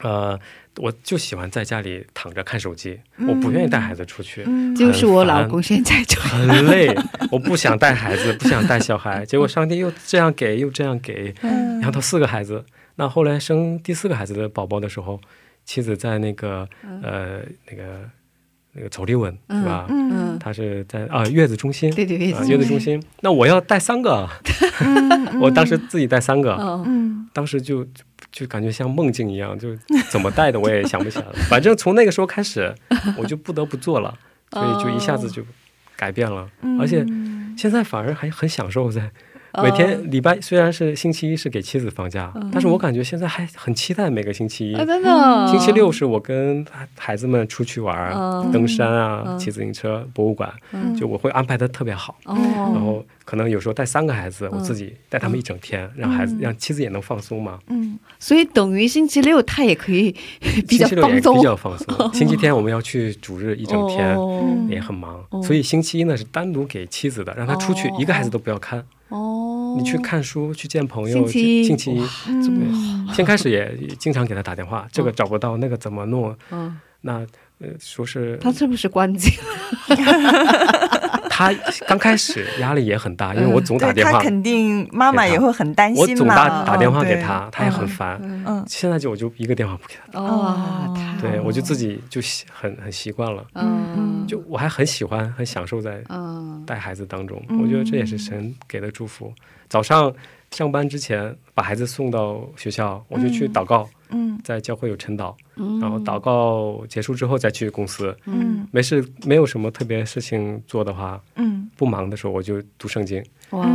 呃，我就喜欢在家里躺着看手机，我不愿意带孩子出去，就是我老公现在就很累，我不想带孩子，不想带小孩，结果上帝又这样给，又这样给，养到四个孩子。那后来生第四个孩子的宝宝的时候，妻子在那个呃那个那个走立稳是吧？嗯，她是在啊月子中心，对对对啊月子中心。那我要带三个，我当时自己带三个，当时就就感觉像梦境一样，就怎么带的我也想不起来了。反正从那个时候开始，我就不得不做了，所以就一下子就改变了，而且现在反而还很享受在。每天礼拜虽然是星期一是给妻子放假，但是我感觉现在还很期待每个星期一。啊，真的，星期六是我跟孩子们出去玩登山啊，嗯。骑自行车、博物馆，嗯。就我会安排的特别好。然哦，后可能有时候带三个孩子，我自己带他们一整天，让孩子让妻子也能放松嘛。嗯所以等于星期六他也可以比较星期六也放松比，较放松，星期天我们要去主日一整天，哦。也很忙哦，所以星期一呢是单独给妻子的，让她出去哦。一个孩子都不要看，哦，你去看书、去见朋友。星期一星期一，嗯对，先开始也也经常给他打电话，这个找不到，那个怎么弄？嗯，那呃说是他是不是关机？他刚开始压力也很大，因为我总打电话，他肯定妈妈也会很担心我总。打打电话给嗯他，他也很。烦。嗯现在就我就一个电话不给他打，哦，太对我就自己就习很很习惯了，嗯。就我还很喜欢很享受在嗯。带孩子当中，我觉得这也是神给的祝福。早上上班之前把孩子送到学校，我就去祷告，嗯。在教会有晨祷，嗯。然后祷告结束之后再去公司。嗯。没事，没有什么特别事情做的话，嗯。不忙的时候我就读圣经，哇，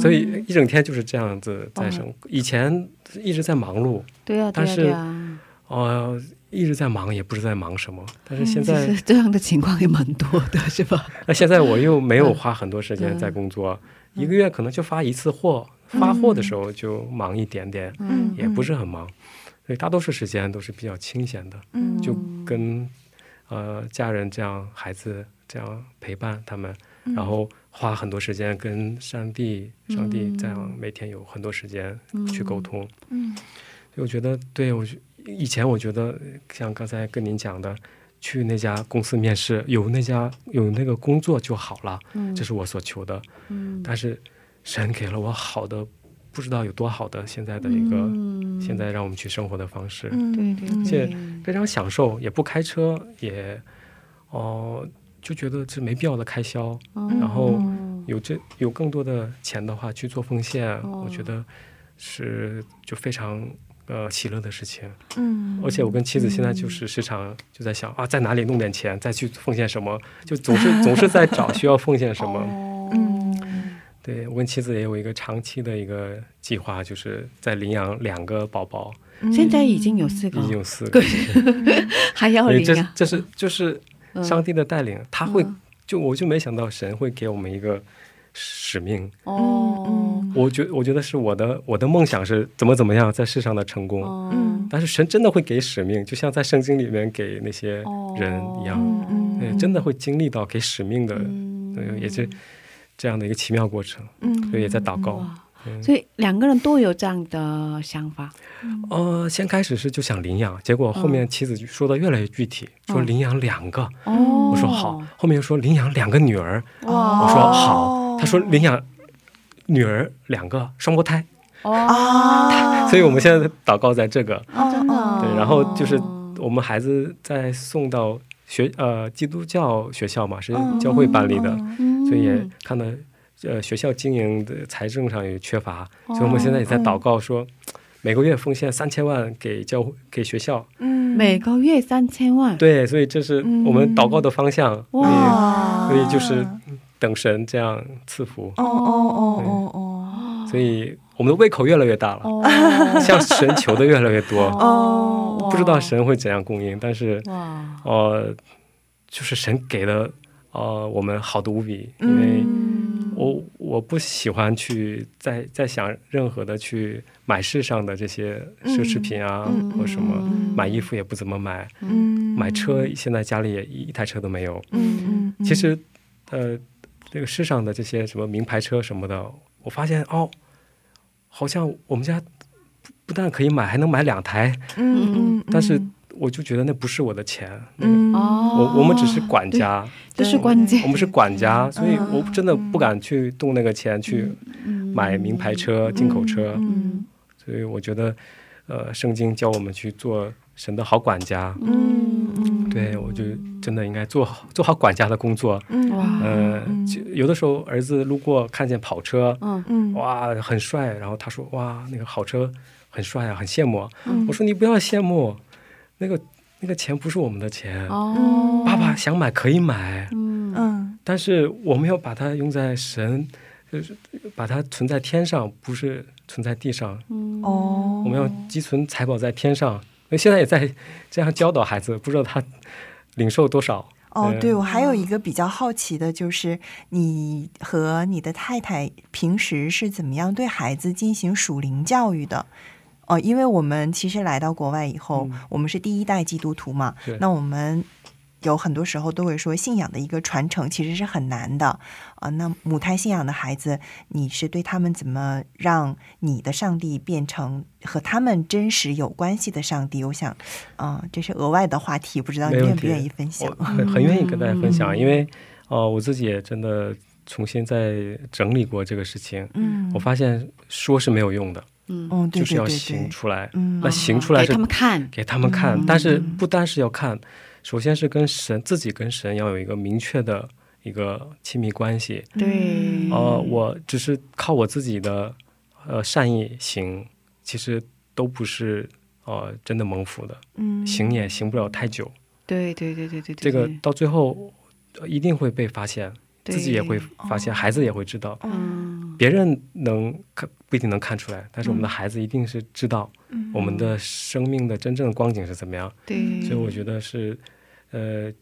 所以一整天就是这样子在生。以前一直在忙碌，对呀对但是呀对呀，呃，一直在忙，也不知道在忙什么。但是现其在，实这样的情况也蛮多的，是吧？那现在我又没有花很多时间在工作，一个月可能就发一次货，发货的时候就忙一点点，嗯。也不是很忙，所以大多数时间都是比较清闲的，嗯。就跟呃家人这样，孩子这样陪伴他们，嗯。然后花很多时间跟上帝，上帝这样每天有很多时间去沟通。嗯。所以我觉得，对我以前我觉得像刚才跟您讲的，去那家公司面试，有那家有那个工作就好了，嗯。这是我所求的。嗯但是神给了我好的，不知道有多好的现在的一个、嗯。现在让我们去生活的方式，嗯对对而且，非常享受，也不开车，也哦、就觉得这没必要的开销，然后嗯有这有更多的钱的话去做奉献，哦。我觉得是就非常呃喜乐的事情。嗯。而且我跟妻子现在就是时常就在想啊，在哪里弄点钱，再去奉献什么，就总是 总是在找需要奉献什么。对我跟妻子也有一个长期的一个计划，就是在领养两个宝宝，现在已经有四个。已，经有四个，还要领啊，这是就是嗯。上帝的带领，他会嗯。就我就没想到神会给我们一个使命。哦我觉我觉得是我的我的梦想是怎么怎么样在世上的成功，哦嗯。但是神真的会给使命，就像在圣经里面给那些人一样，嗯真的会经历到给使命的，嗯，也是这样的一个奇妙过程，嗯。所以也在祷告。嗯。所以两个人都有这样的想法，呃，先开始是就想领养，结果后面妻子说的越来越具体，说领养两个，哦，我说好，后面又说领养两个女儿，哇，我说好，他说领养女儿两个双胞胎，哦，所以我们现在祷告在这个，对，然后就是我们孩子在送到学呃基督教学校嘛，是教会办理的，嗯所以也看到呃学校经营的财政上也缺乏，所以我们现在也在祷告说，每个月奉献三千万给教会给学校，嗯。每个月三千万，对，所以这是我们祷告的方向，所以哇。所以就是等神这样赐福，哦哦哦哦哦。所以我们的胃口越来越大了，哦。向神求的越来越多，哦。不知道神会怎样供应，但是哇，呃，就是神给的呃我们好的无比，因为嗯我我不喜欢去再再想任何的去买世上的这些奢侈品啊，嗯。或什么嗯。买衣服也不怎么买，嗯。买车现在家里也一一台车都没有。其实，呃，这个世上的这些什么名牌车什么的，我发现哦，好像我们家不不但可以买，还能买两台，嗯嗯，但是我就觉得那不是我的钱，我我们只是管家，这是关键。我。们是管家，所以嗯。我真的不敢去动那个钱去买名牌车、进口车，嗯。所以我觉得，呃，圣经教我们去做神的好管家，嗯。嗯。对我就真的应该做好做好管家的工作。嗯。哇。呃，就有的时候儿子路过看见跑车，嗯。嗯。哇，很帅，然后他说哇，那个好车很帅啊，很羡慕我说你不要羡慕，那个那个钱不是我们的钱，哦，爸爸想买可以买，嗯嗯但是我们要把它用在神，就是把它存在天上，不是存在地上。嗯哦，我们要积存财宝在天上。那现在也在这样教导孩子，不知道他领受多少。哦，嗯对，我还有一个比较好奇的，就是你和你的太太平时是怎么样对孩子进行属灵教育的？哦，因为我们其实来到国外以后，嗯我们是第一代基督徒嘛是，那我们有很多时候都会说，信仰的一个传承其实是很难的啊、那母胎信仰的孩子，你是对他们怎么让你的上帝变成和他们真实有关系的上帝？我想，啊、这是额外的话题，不知道你愿不愿意分享？很很愿意跟大家分享，嗯因为呃，我自己也真的重新再整理过这个事情。嗯，我发现说是没有用的，嗯。哦，对就是要行出来。嗯。那行出来给他们看，给他们看，嗯。但是不单是要看，首先是跟神自己跟神要有一个明确的一个亲密关系。对，呃，我只是靠我自己的呃善意行，其实都不是呃真的蒙福的，嗯。行也行不了太久。对对对对对对，这个到最后呃一定会被发现，对自己也会发现，孩子也会知道。嗯别人能看不一定能看出来，但是我嗯们的孩子一定是知道我们的生命的真正的光景是怎么样。对，所以我觉得是，呃，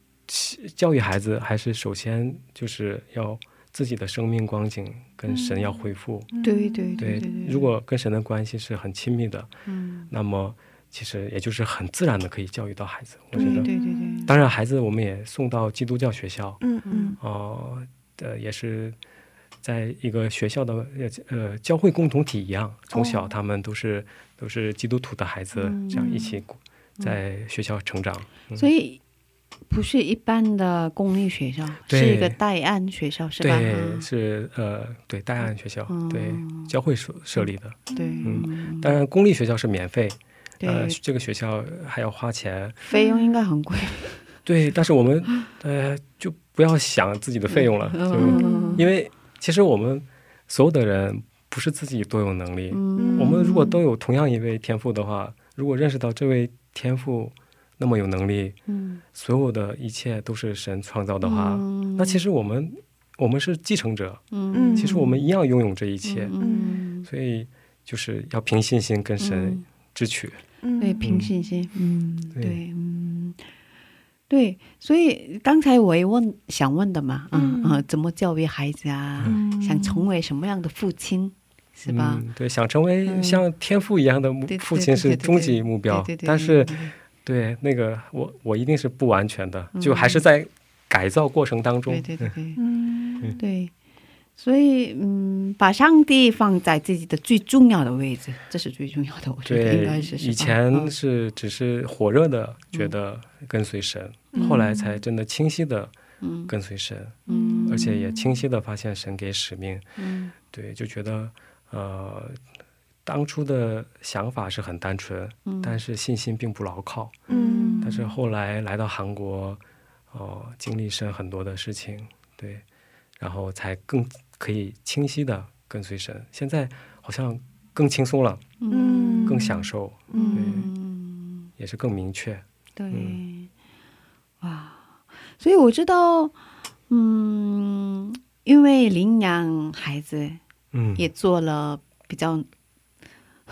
教育孩子还是首先就是要自己的生命光景跟神要恢复。对对对对，如果跟神的关系是很亲密的，嗯那么其实也就是很自然的可以教育到孩子。我觉对得，对对对，当然孩子我们也送到基督教学校，嗯嗯哦、呃，也是在一个学校的呃呃教会共同体一样，从小他们都是、都是基督徒的孩子，这样一起在学校成长。嗯所以不是一般的公立学校，是一个代案学校，是吧？对，嗯是呃，对，代案学校，嗯对，教会设设立的。对，嗯当然，公立学校是免费，呃，这个学校还要花钱。费用应该很贵，对，但是我们呃，就不要想自己的费用了，因为其实我们所有的人不是自己都有能力，嗯我们如果都有同样一位天赋的话，如果认识到这位天赋那么有能力，嗯所有的一切都是神创造的话，嗯那其实我们我们是继承者，嗯其实我们一样拥有这一切，嗯所以就是要凭信心跟神嗯支取。嗯，对，凭信心，嗯，对。对，嗯，对，所以刚才我也问想问的嘛，嗯。嗯呃，怎么教育孩子啊？嗯。想成为什么样的父亲，是吧？嗯，对，想成为嗯。像天父一样的父亲是终极目标但是对那个我我一定是不完全的，嗯就还是在改造过程当中。对对对对。嗯。对，所以嗯，把上帝放在自己的最重要的位置，这是最重要的，我觉得应该，是是以前嗯。是只是火热的觉得跟随神，后来才真的清晰的嗯。跟随神，嗯。而且也清晰的发现神给使命。嗯。对，就觉得呃，当初的想法是很单纯，嗯。但是信心并不牢靠。嗯。但是后来来到韩国，哦、经历神很多的事情，对，然后才更可以清晰的跟随神。现在好像更轻松了，嗯。更享受，嗯。也是更明确。对，嗯。哇，所以我知道，嗯，因为领养孩子嗯，也做了比较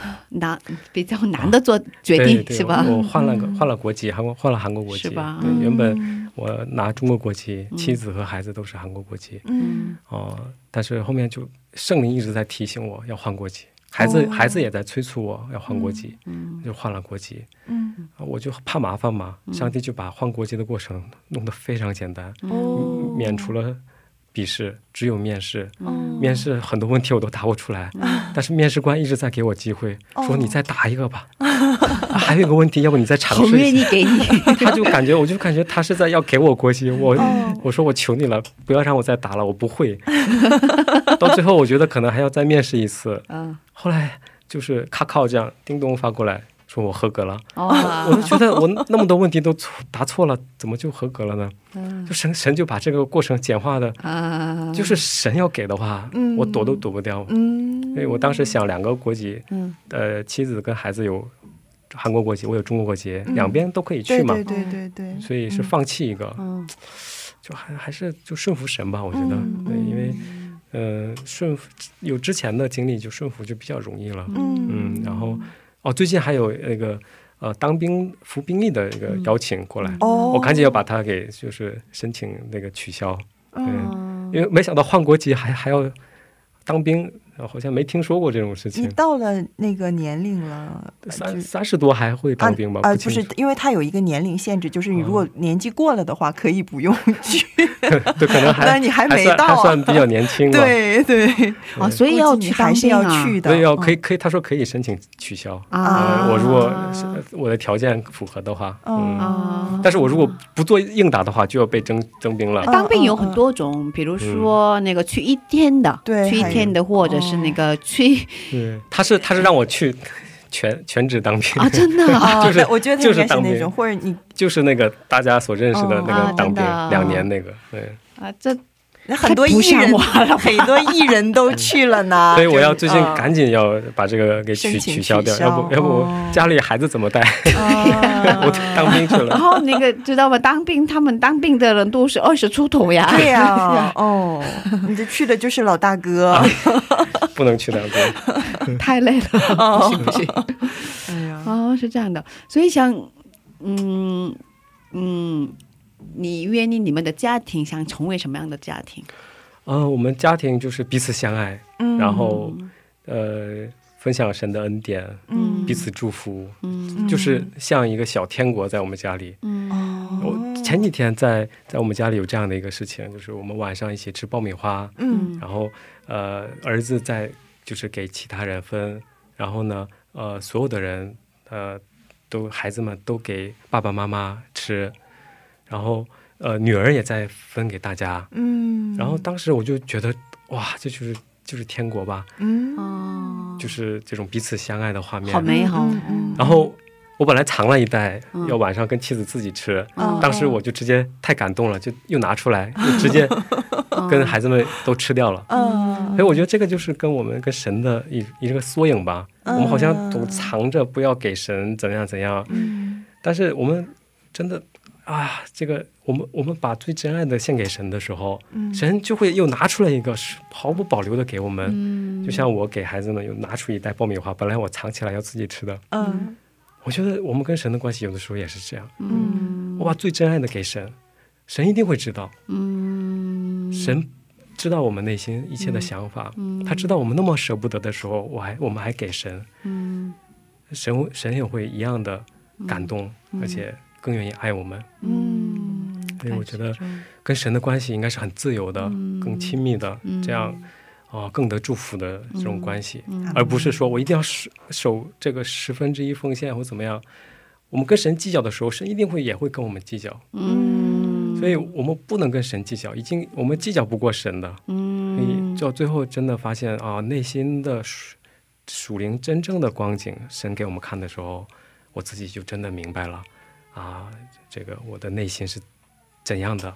难、比较难的做决定，是吧？换了个换了国籍，韩国换了韩国国籍，是吧？对，嗯。原本我拿中国国籍，妻子和孩子都是韩国国籍。嗯。哦、但是后面就圣灵一直在提醒我要换国籍，孩子、哦孩子也在催促我要换国籍，嗯就换了国籍。嗯。啊我就怕麻烦嘛，上帝就把换国籍的过程弄得非常简单，哦，免除了笔试，只有面试。哦面试很多问题我都答不出来，但是面试官一直在给我机会，哦说你再答一个吧。啊还有一个问题，要不你再尝很试一下。愿意给你，他就感觉，我就感觉他是在要给我国籍，我、哦我说我求你了，不要让我再答了，我不会。到最后，我觉得可能还要再面试一次。嗯，后来就是咔靠这样，叮咚发过来说我合格了。哦，我就觉得我那么多问题都错答错了，怎么就合格了呢？嗯。就神神就把这个过程简化的，啊，就是神要给的话，嗯。我躲都躲不掉。嗯，所以我当时想两个国籍，嗯。呃，妻子跟孩子有韩国国籍，我有中国国籍，嗯。两边都可以去嘛。对对对对对，所以是放弃一个，嗯。就还还是就顺服神吧，我觉得，嗯。对，因为呃顺服有之前的经历，就顺服就比较容易了，嗯。嗯，然后哦，最近还有那个呃当兵服兵役的一个邀请过来，哦，我赶紧要把它给就是申请那个取消，嗯，因为没想到换国籍还还要当兵，呃好像没听说过这种事情你。到了那个年龄了，三三十多还会当兵吗？啊，不清楚，不是因为他有一个年龄限制，就是你如果年纪过了的话，可以不用去。对，可能还 那你还没到啊还算比较年轻 吧。对对，哦，所以要你还是要去的。所以要可以嗯可以，他说可以申请取消。啊呃，我如果我的条件符合的话，嗯，啊但是我如果不做应答的话，就要被征征兵了。当兵有很多种，比如说那个去一天的，对去一天的，或者是那个去对，他是他是让我去全全职当兵，啊，真的 就是我觉得就是当兵。或者你就是那个大家所认识的那哦个当兵啊。两年那个，对，啊，这很多艺人很多艺人都去了呢。所以我要最近赶紧要把这个给取取消掉，要不要不哦家里孩子怎么带？啊 我当兵去了然，后那个知道吗？当兵他们当兵的人都是二十出头呀，对呀，哦，你这去的就是老大哥。啊不能去当兵。太累了，不行不行。哎呀，哦，是这样的，所以想，嗯嗯，你愿意你们的家庭想成为什么样的家庭？嗯，我们家庭就是彼此相爱，嗯。然后呃分享神的恩典，嗯。彼此祝福，嗯。就是像一个小天国在我们家里。嗯。哦我前几天在在我们家里有这样的一个事情，就是我们晚上一起吃爆米花，嗯。然后呃儿子在就是给其他人分，然后呢呃所有的人呃都孩子们都给爸爸妈妈吃，然后呃女儿也在分给大家，嗯，然后当时我就觉得哇这就是就是天国吧，嗯，哦，就是这种彼此相爱的画面。好。美好。嗯嗯然后我本来藏了一袋，嗯。要晚上跟妻子自己吃。嗯。当时我就直接太感动了，就又拿出来，就直接跟孩子们都吃掉了。嗯。所以我觉得这个就是跟我们跟神的一一个缩影吧。嗯。我们好像总藏着不要给神怎样怎样，嗯。但是我们真的啊，这个我们我们把最真爱的献给神的时候，嗯。神就会又拿出来一个毫不保留的给我们。嗯。就像我给孩子们又拿出一袋爆米花，本来我藏起来要自己吃的。嗯。我觉得我们跟神的关系有的时候也是这样，嗯。我把最真爱的给神，神一定会知道，嗯。神知道我们内心一切的想法，嗯。他知道我们那么舍不得的时候，我还我们还给神，嗯。神神也会一样的感动，而且更愿意爱我们。嗯，所以我觉得跟神的关系应该是很自由的，嗯更亲密的，嗯。这样啊、更得祝福的这种关系，嗯。而不是说我一定要守守这个十分之一奉献或怎么样。我们跟神计较的时候，神一定会也会跟我们计较，嗯，所以我们不能跟神计较，已经我们计较不过神的，所嗯以到最后真的发现啊，内心的属属灵真正的光景，神给我们看的时候，我自己就真的明白了啊，这个我的内心是怎样的。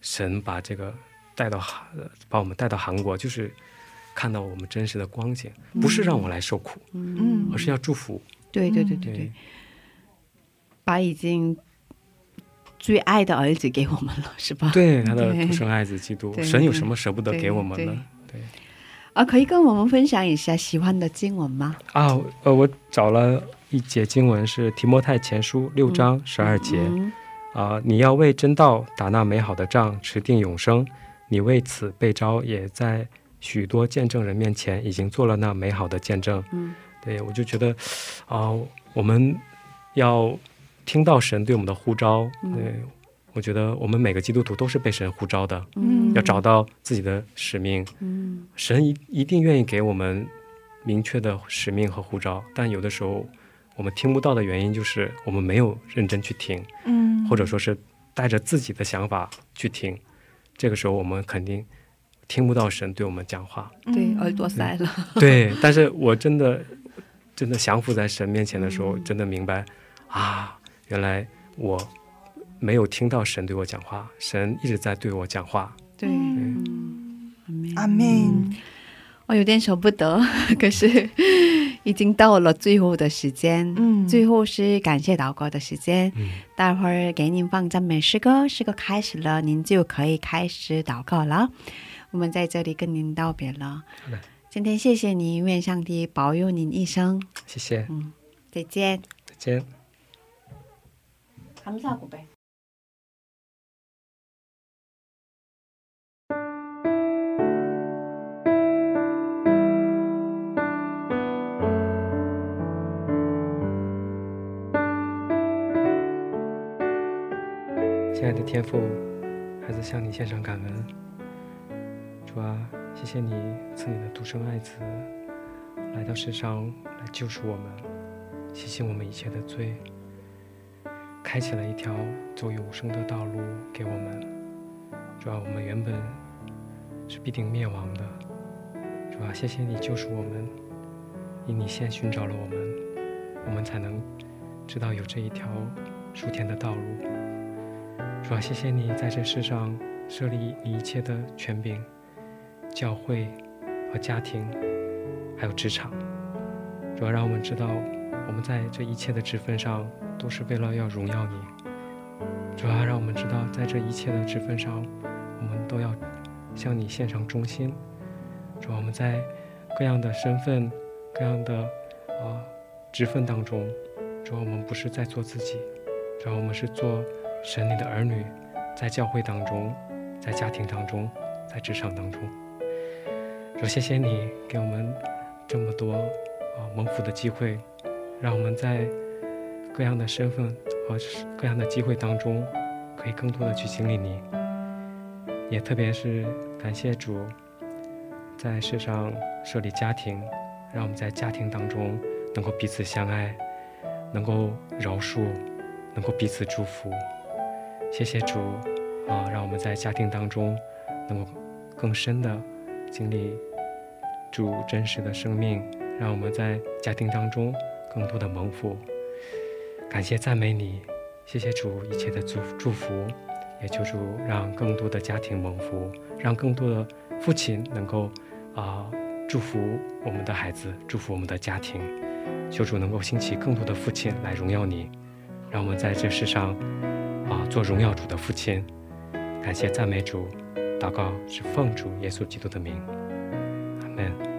神把这个带到韩，呃把我们带到韩国，就是看到我们真实的光景，不是让我来受苦，嗯而是要祝福。对对对对对，把已经最爱的儿子给我们了，是吧？对他的独生爱子基督，神有什么舍不得给我们呢？对啊，可以跟我们分享一下喜欢的经文吗？啊，呃，我找了一节经文是提摩太前书六章十二节，嗯啊、你要为真道打那美好的仗，持定永生。你为此被招，也在许多见证人面前已经做了那美好的见证。嗯，对我就觉得，啊、我们要听到神对我们的呼召。嗯对，我觉得我们每个基督徒都是被神呼召的，嗯要找到自己的使命。嗯神一一定愿意给我们明确的使命和呼召，但有的时候我们听不到的原因就是我们没有认真去听，嗯或者说是带着自己的想法去听，这个时候我们肯定听不到神对我们讲话。对，耳朵塞了。对，但是我真的真的降服在神面前的时候，嗯真的明白啊，原来我没有听到神对我讲话，神一直在对我讲话。对，嗯阿门阿门。我有点舍不得，可是已经到了最后的时间。嗯最后是感谢祷告的时间。嗯，待会儿给您放赞美诗歌，诗歌开始了，您就可以开始祷告了。我们在这里跟您道别了好的。今天谢谢您，愿上帝保佑您一生。谢谢，再见。再见。 감사하고呗。 爱的天父，孩子向你献上感恩。主啊，谢谢你赐你的独生爱子来到世上来救赎我们，洗清我们一切的罪，开启了一条走永生的道路给我们。主啊，我们原本是必定灭亡的。主啊，谢谢你救赎我们，因你先寻找了我们，我们才能知道有这一条属天的道路。主要，谢谢你在这世上设立你一切的权柄、教会和家庭，还有职场。主要，让我们知道，我们在这一切的职分上，都是为了要荣耀你。主要，让我们知道，在这一切的职分上，我们都要向你献上忠心。主要，我们在各样的身份、各样的啊职分当中，主要，我们不是在做自己，主要，我们是做。神你的儿女，在教会当中，在家庭当中，在职场当中，说谢谢你给我们这么多啊蒙福的机会，让我们在各样的身份和各样的机会当中，可以更多的去经历你。也特别是感谢主，在世上设立家庭，让我们在家庭当中能够彼此相爱，能够饶恕，能够彼此祝福。谢谢主啊，让我们在家庭当中能够更深的经历主真实的生命，让我们在家庭当中更多的蒙福。感谢赞美你，谢谢主一切的祝祝福，也求主让更多的家庭蒙福，让更多的父亲能够啊祝福我们的孩子，祝福我们的家庭。求主能够兴起更多的父亲来荣耀你，让我们在这世上。啊，做荣耀主的父亲，感谢赞美主，祷告是奉主耶稣基督的名，阿门。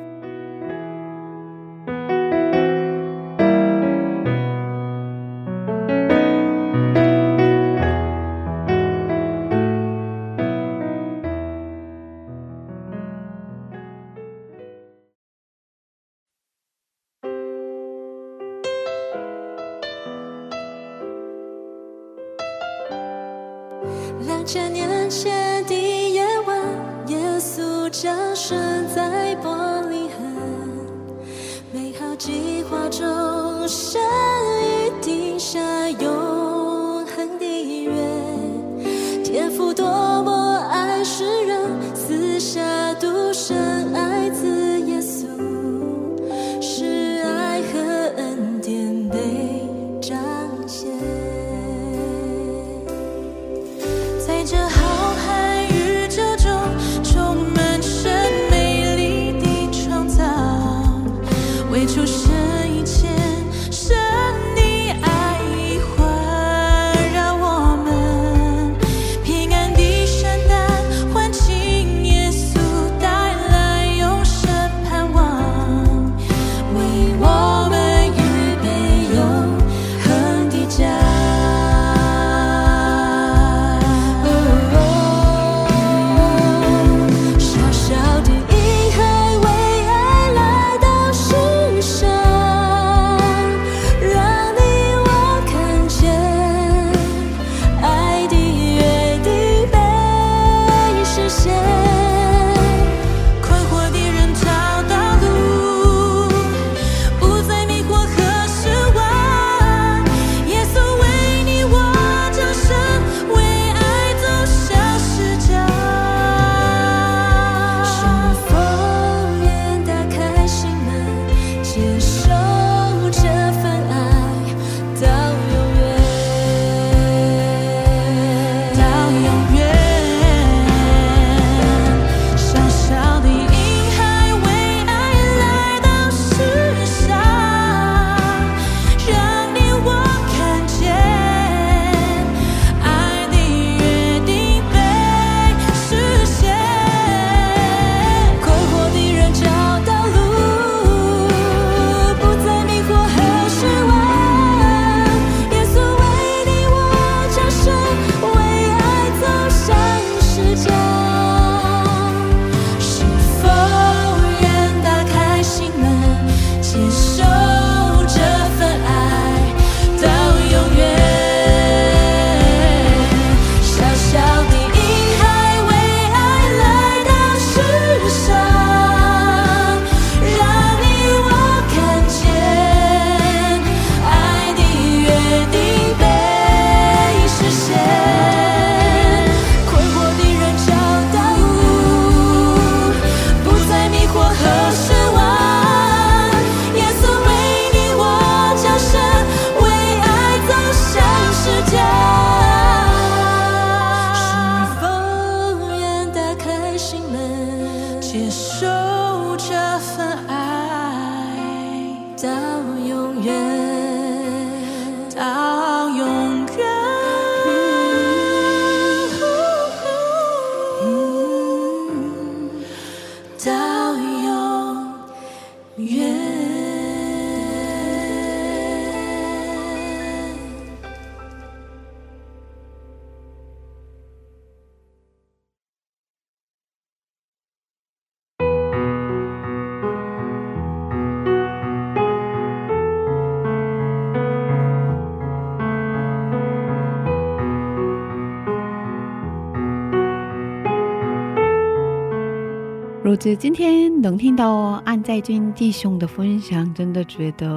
如子今天能听到安在君弟兄的分享，真的觉得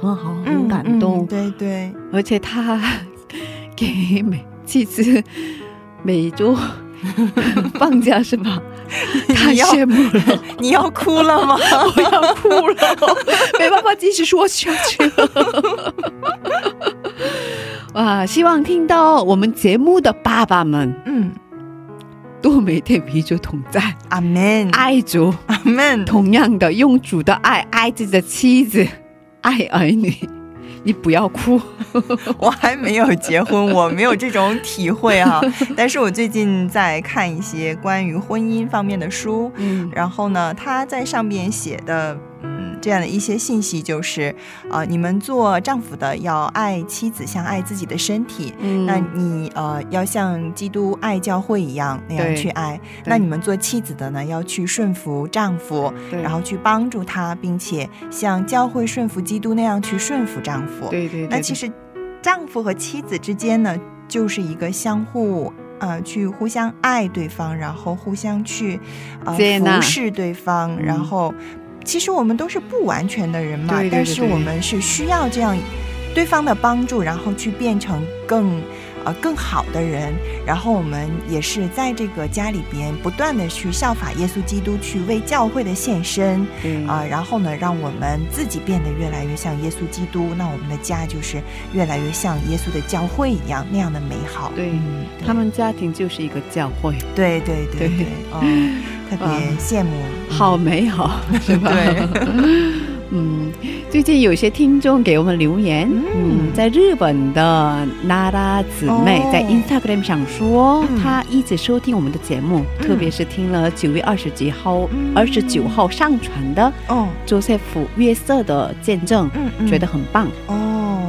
很好，很感动。嗯对对，而且他 给每妻子每周 放假是吧？太羡慕了，你要哭了吗？我要哭了，没办法继续说下去了。哇，希望听到我们节目的爸爸们嗯，都每天与主同在，阿门，爱主，阿门。同样的用主的爱爱自己的妻子，爱儿女。你不要哭，我还没有结婚，我没有这种体会啊。但是我最近在看一些关于婚姻方面的书，嗯。然后呢，他在上面写的，嗯，这样的一些信息就是，呃，你们做丈夫的要爱妻子像爱自己的身体，嗯那你呃要像基督爱教会一样那样去爱。那你们做妻子的呢，要去顺服丈夫，对然后去帮助他，并且像教会顺服基督那样去顺服丈夫。对对对，那其实丈夫和妻子之间呢，就是一个相互。呃，去互相爱对方，然后互相去呃服侍对方，嗯然后其实我们都是不完全的人嘛，对对对但是我们是需要这样对方的帮助，然后去变成更呃更好的人，然后我们也是在这个家里边不断的去效法耶稣基督，去为教会的献身，嗯啊、然后呢，让我们自己变得越来越像耶稣基督，那我们的家就是越来越像耶稣的教会一样那样的美好。对嗯，对他们家庭就是一个教会，对对对对嗯，哦，特别 羡慕。好美好，是吧？对，嗯，最近有些听众给我们留言，嗯。嗯，在日本的娜拉姊妹哦。在 Instagram 上说，嗯。她一直收听我们的节目，嗯。特别是听了九月二十几号、嗯。二十九号上传的哦，周塞夫约瑟的见证，觉得很棒。哦，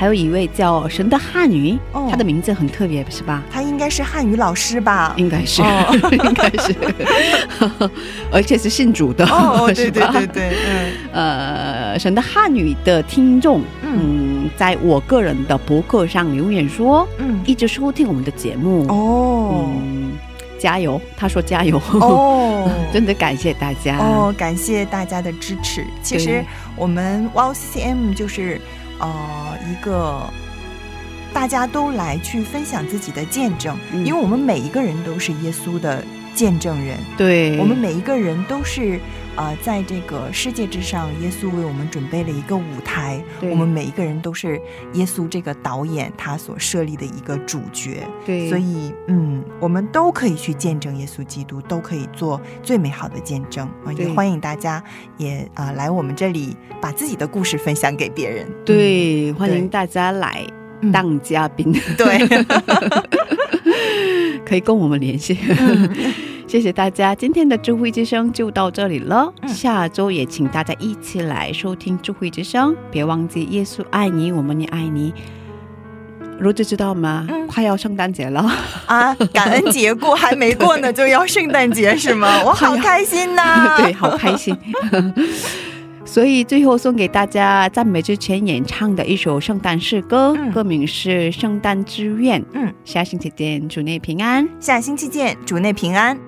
还有一位叫神的汉语，哦。她的名字很特别，是吧？他应该是汉语老师吧？应该是，哦。应该是，而且是信主的，哦，对 是吧？对对对，嗯。呃，神的汉语的听众，嗯。嗯，在我个人的博客上留言说，嗯，一直收听我们的节目，哦。嗯，加油，他说加油，哦，真的感谢大家，哦，感谢大家的支持。其实我们 Wow CCM 就是呃一个大家都来去分享自己的见证，嗯因为我们每一个人都是耶稣的见证人，对，我们每一个人都是呃在这个世界之上，耶稣为我们准备了一个舞台，我们每一个人都是耶稣这个导演他所设立的一个主角。对，所以，嗯，我们都可以去见证耶稣基督，都可以做最美好的见证啊！也欢迎大家也啊、来我们这里把自己的故事分享给别人。对，欢迎大家来嗯当嘉宾，对，可以跟我们联系。谢谢大家，今天的智慧之声就到这里了。嗯下周也请大家一起来收听智慧之声，别忘记耶稣爱你，我们也爱你。如子知道吗？嗯快要圣诞节了，啊，感恩节过还没过呢，就要圣诞节是吗？我好开心呐、对，好开心。所以最后送给大家赞美之前演唱的一首圣诞诗歌，嗯歌名是《圣诞之愿》。嗯，下星期见，主内平安。下星期见，主内平安。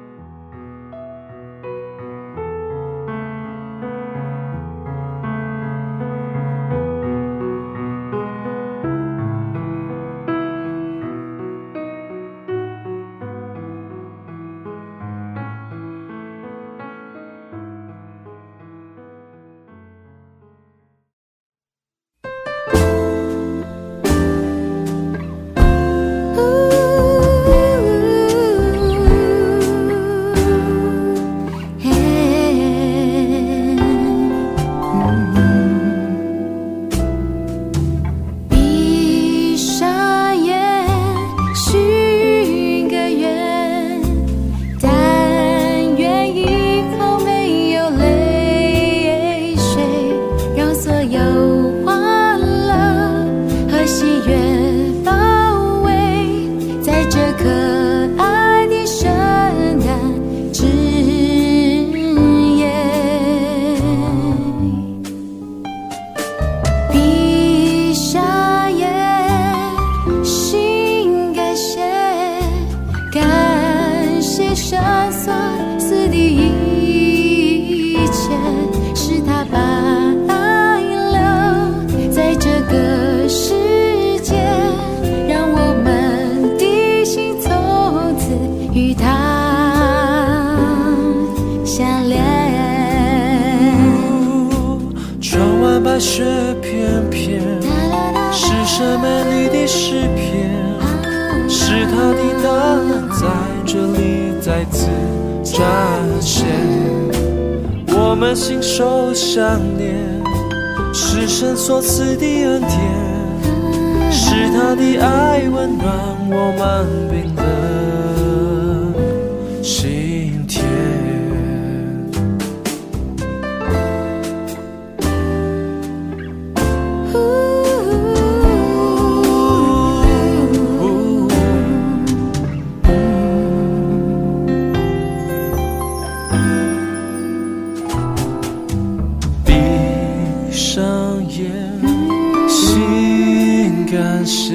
感谢，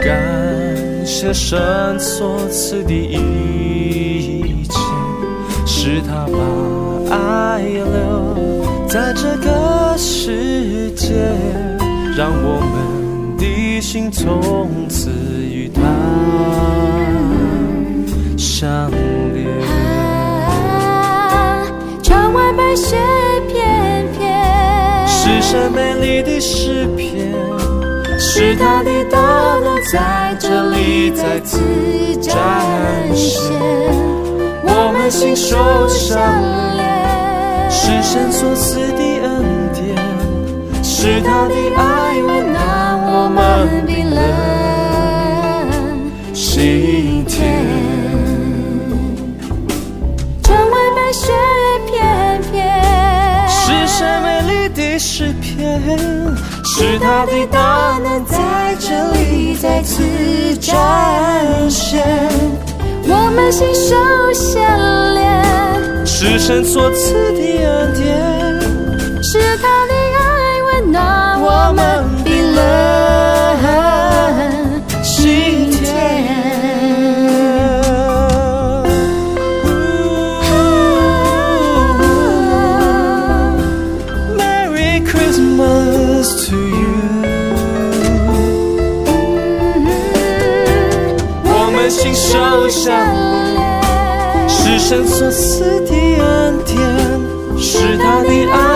感谢神所赐的一切，是他把爱留在这个世界，让我们的心从此与他相连。窗外白雪片片，是神美丽的诗篇，是他的大能在这里再次展现。我们心手相连，是神所赐的恩典，是他的爱温暖我们冰冷心田。窗外白雪片片，是神美丽的诗篇，是他的大能在这里再次展现。我们心手相连，是神所赐的恩典，是他的爱温暖我们冰冷神所赐的恩典，是他的爱。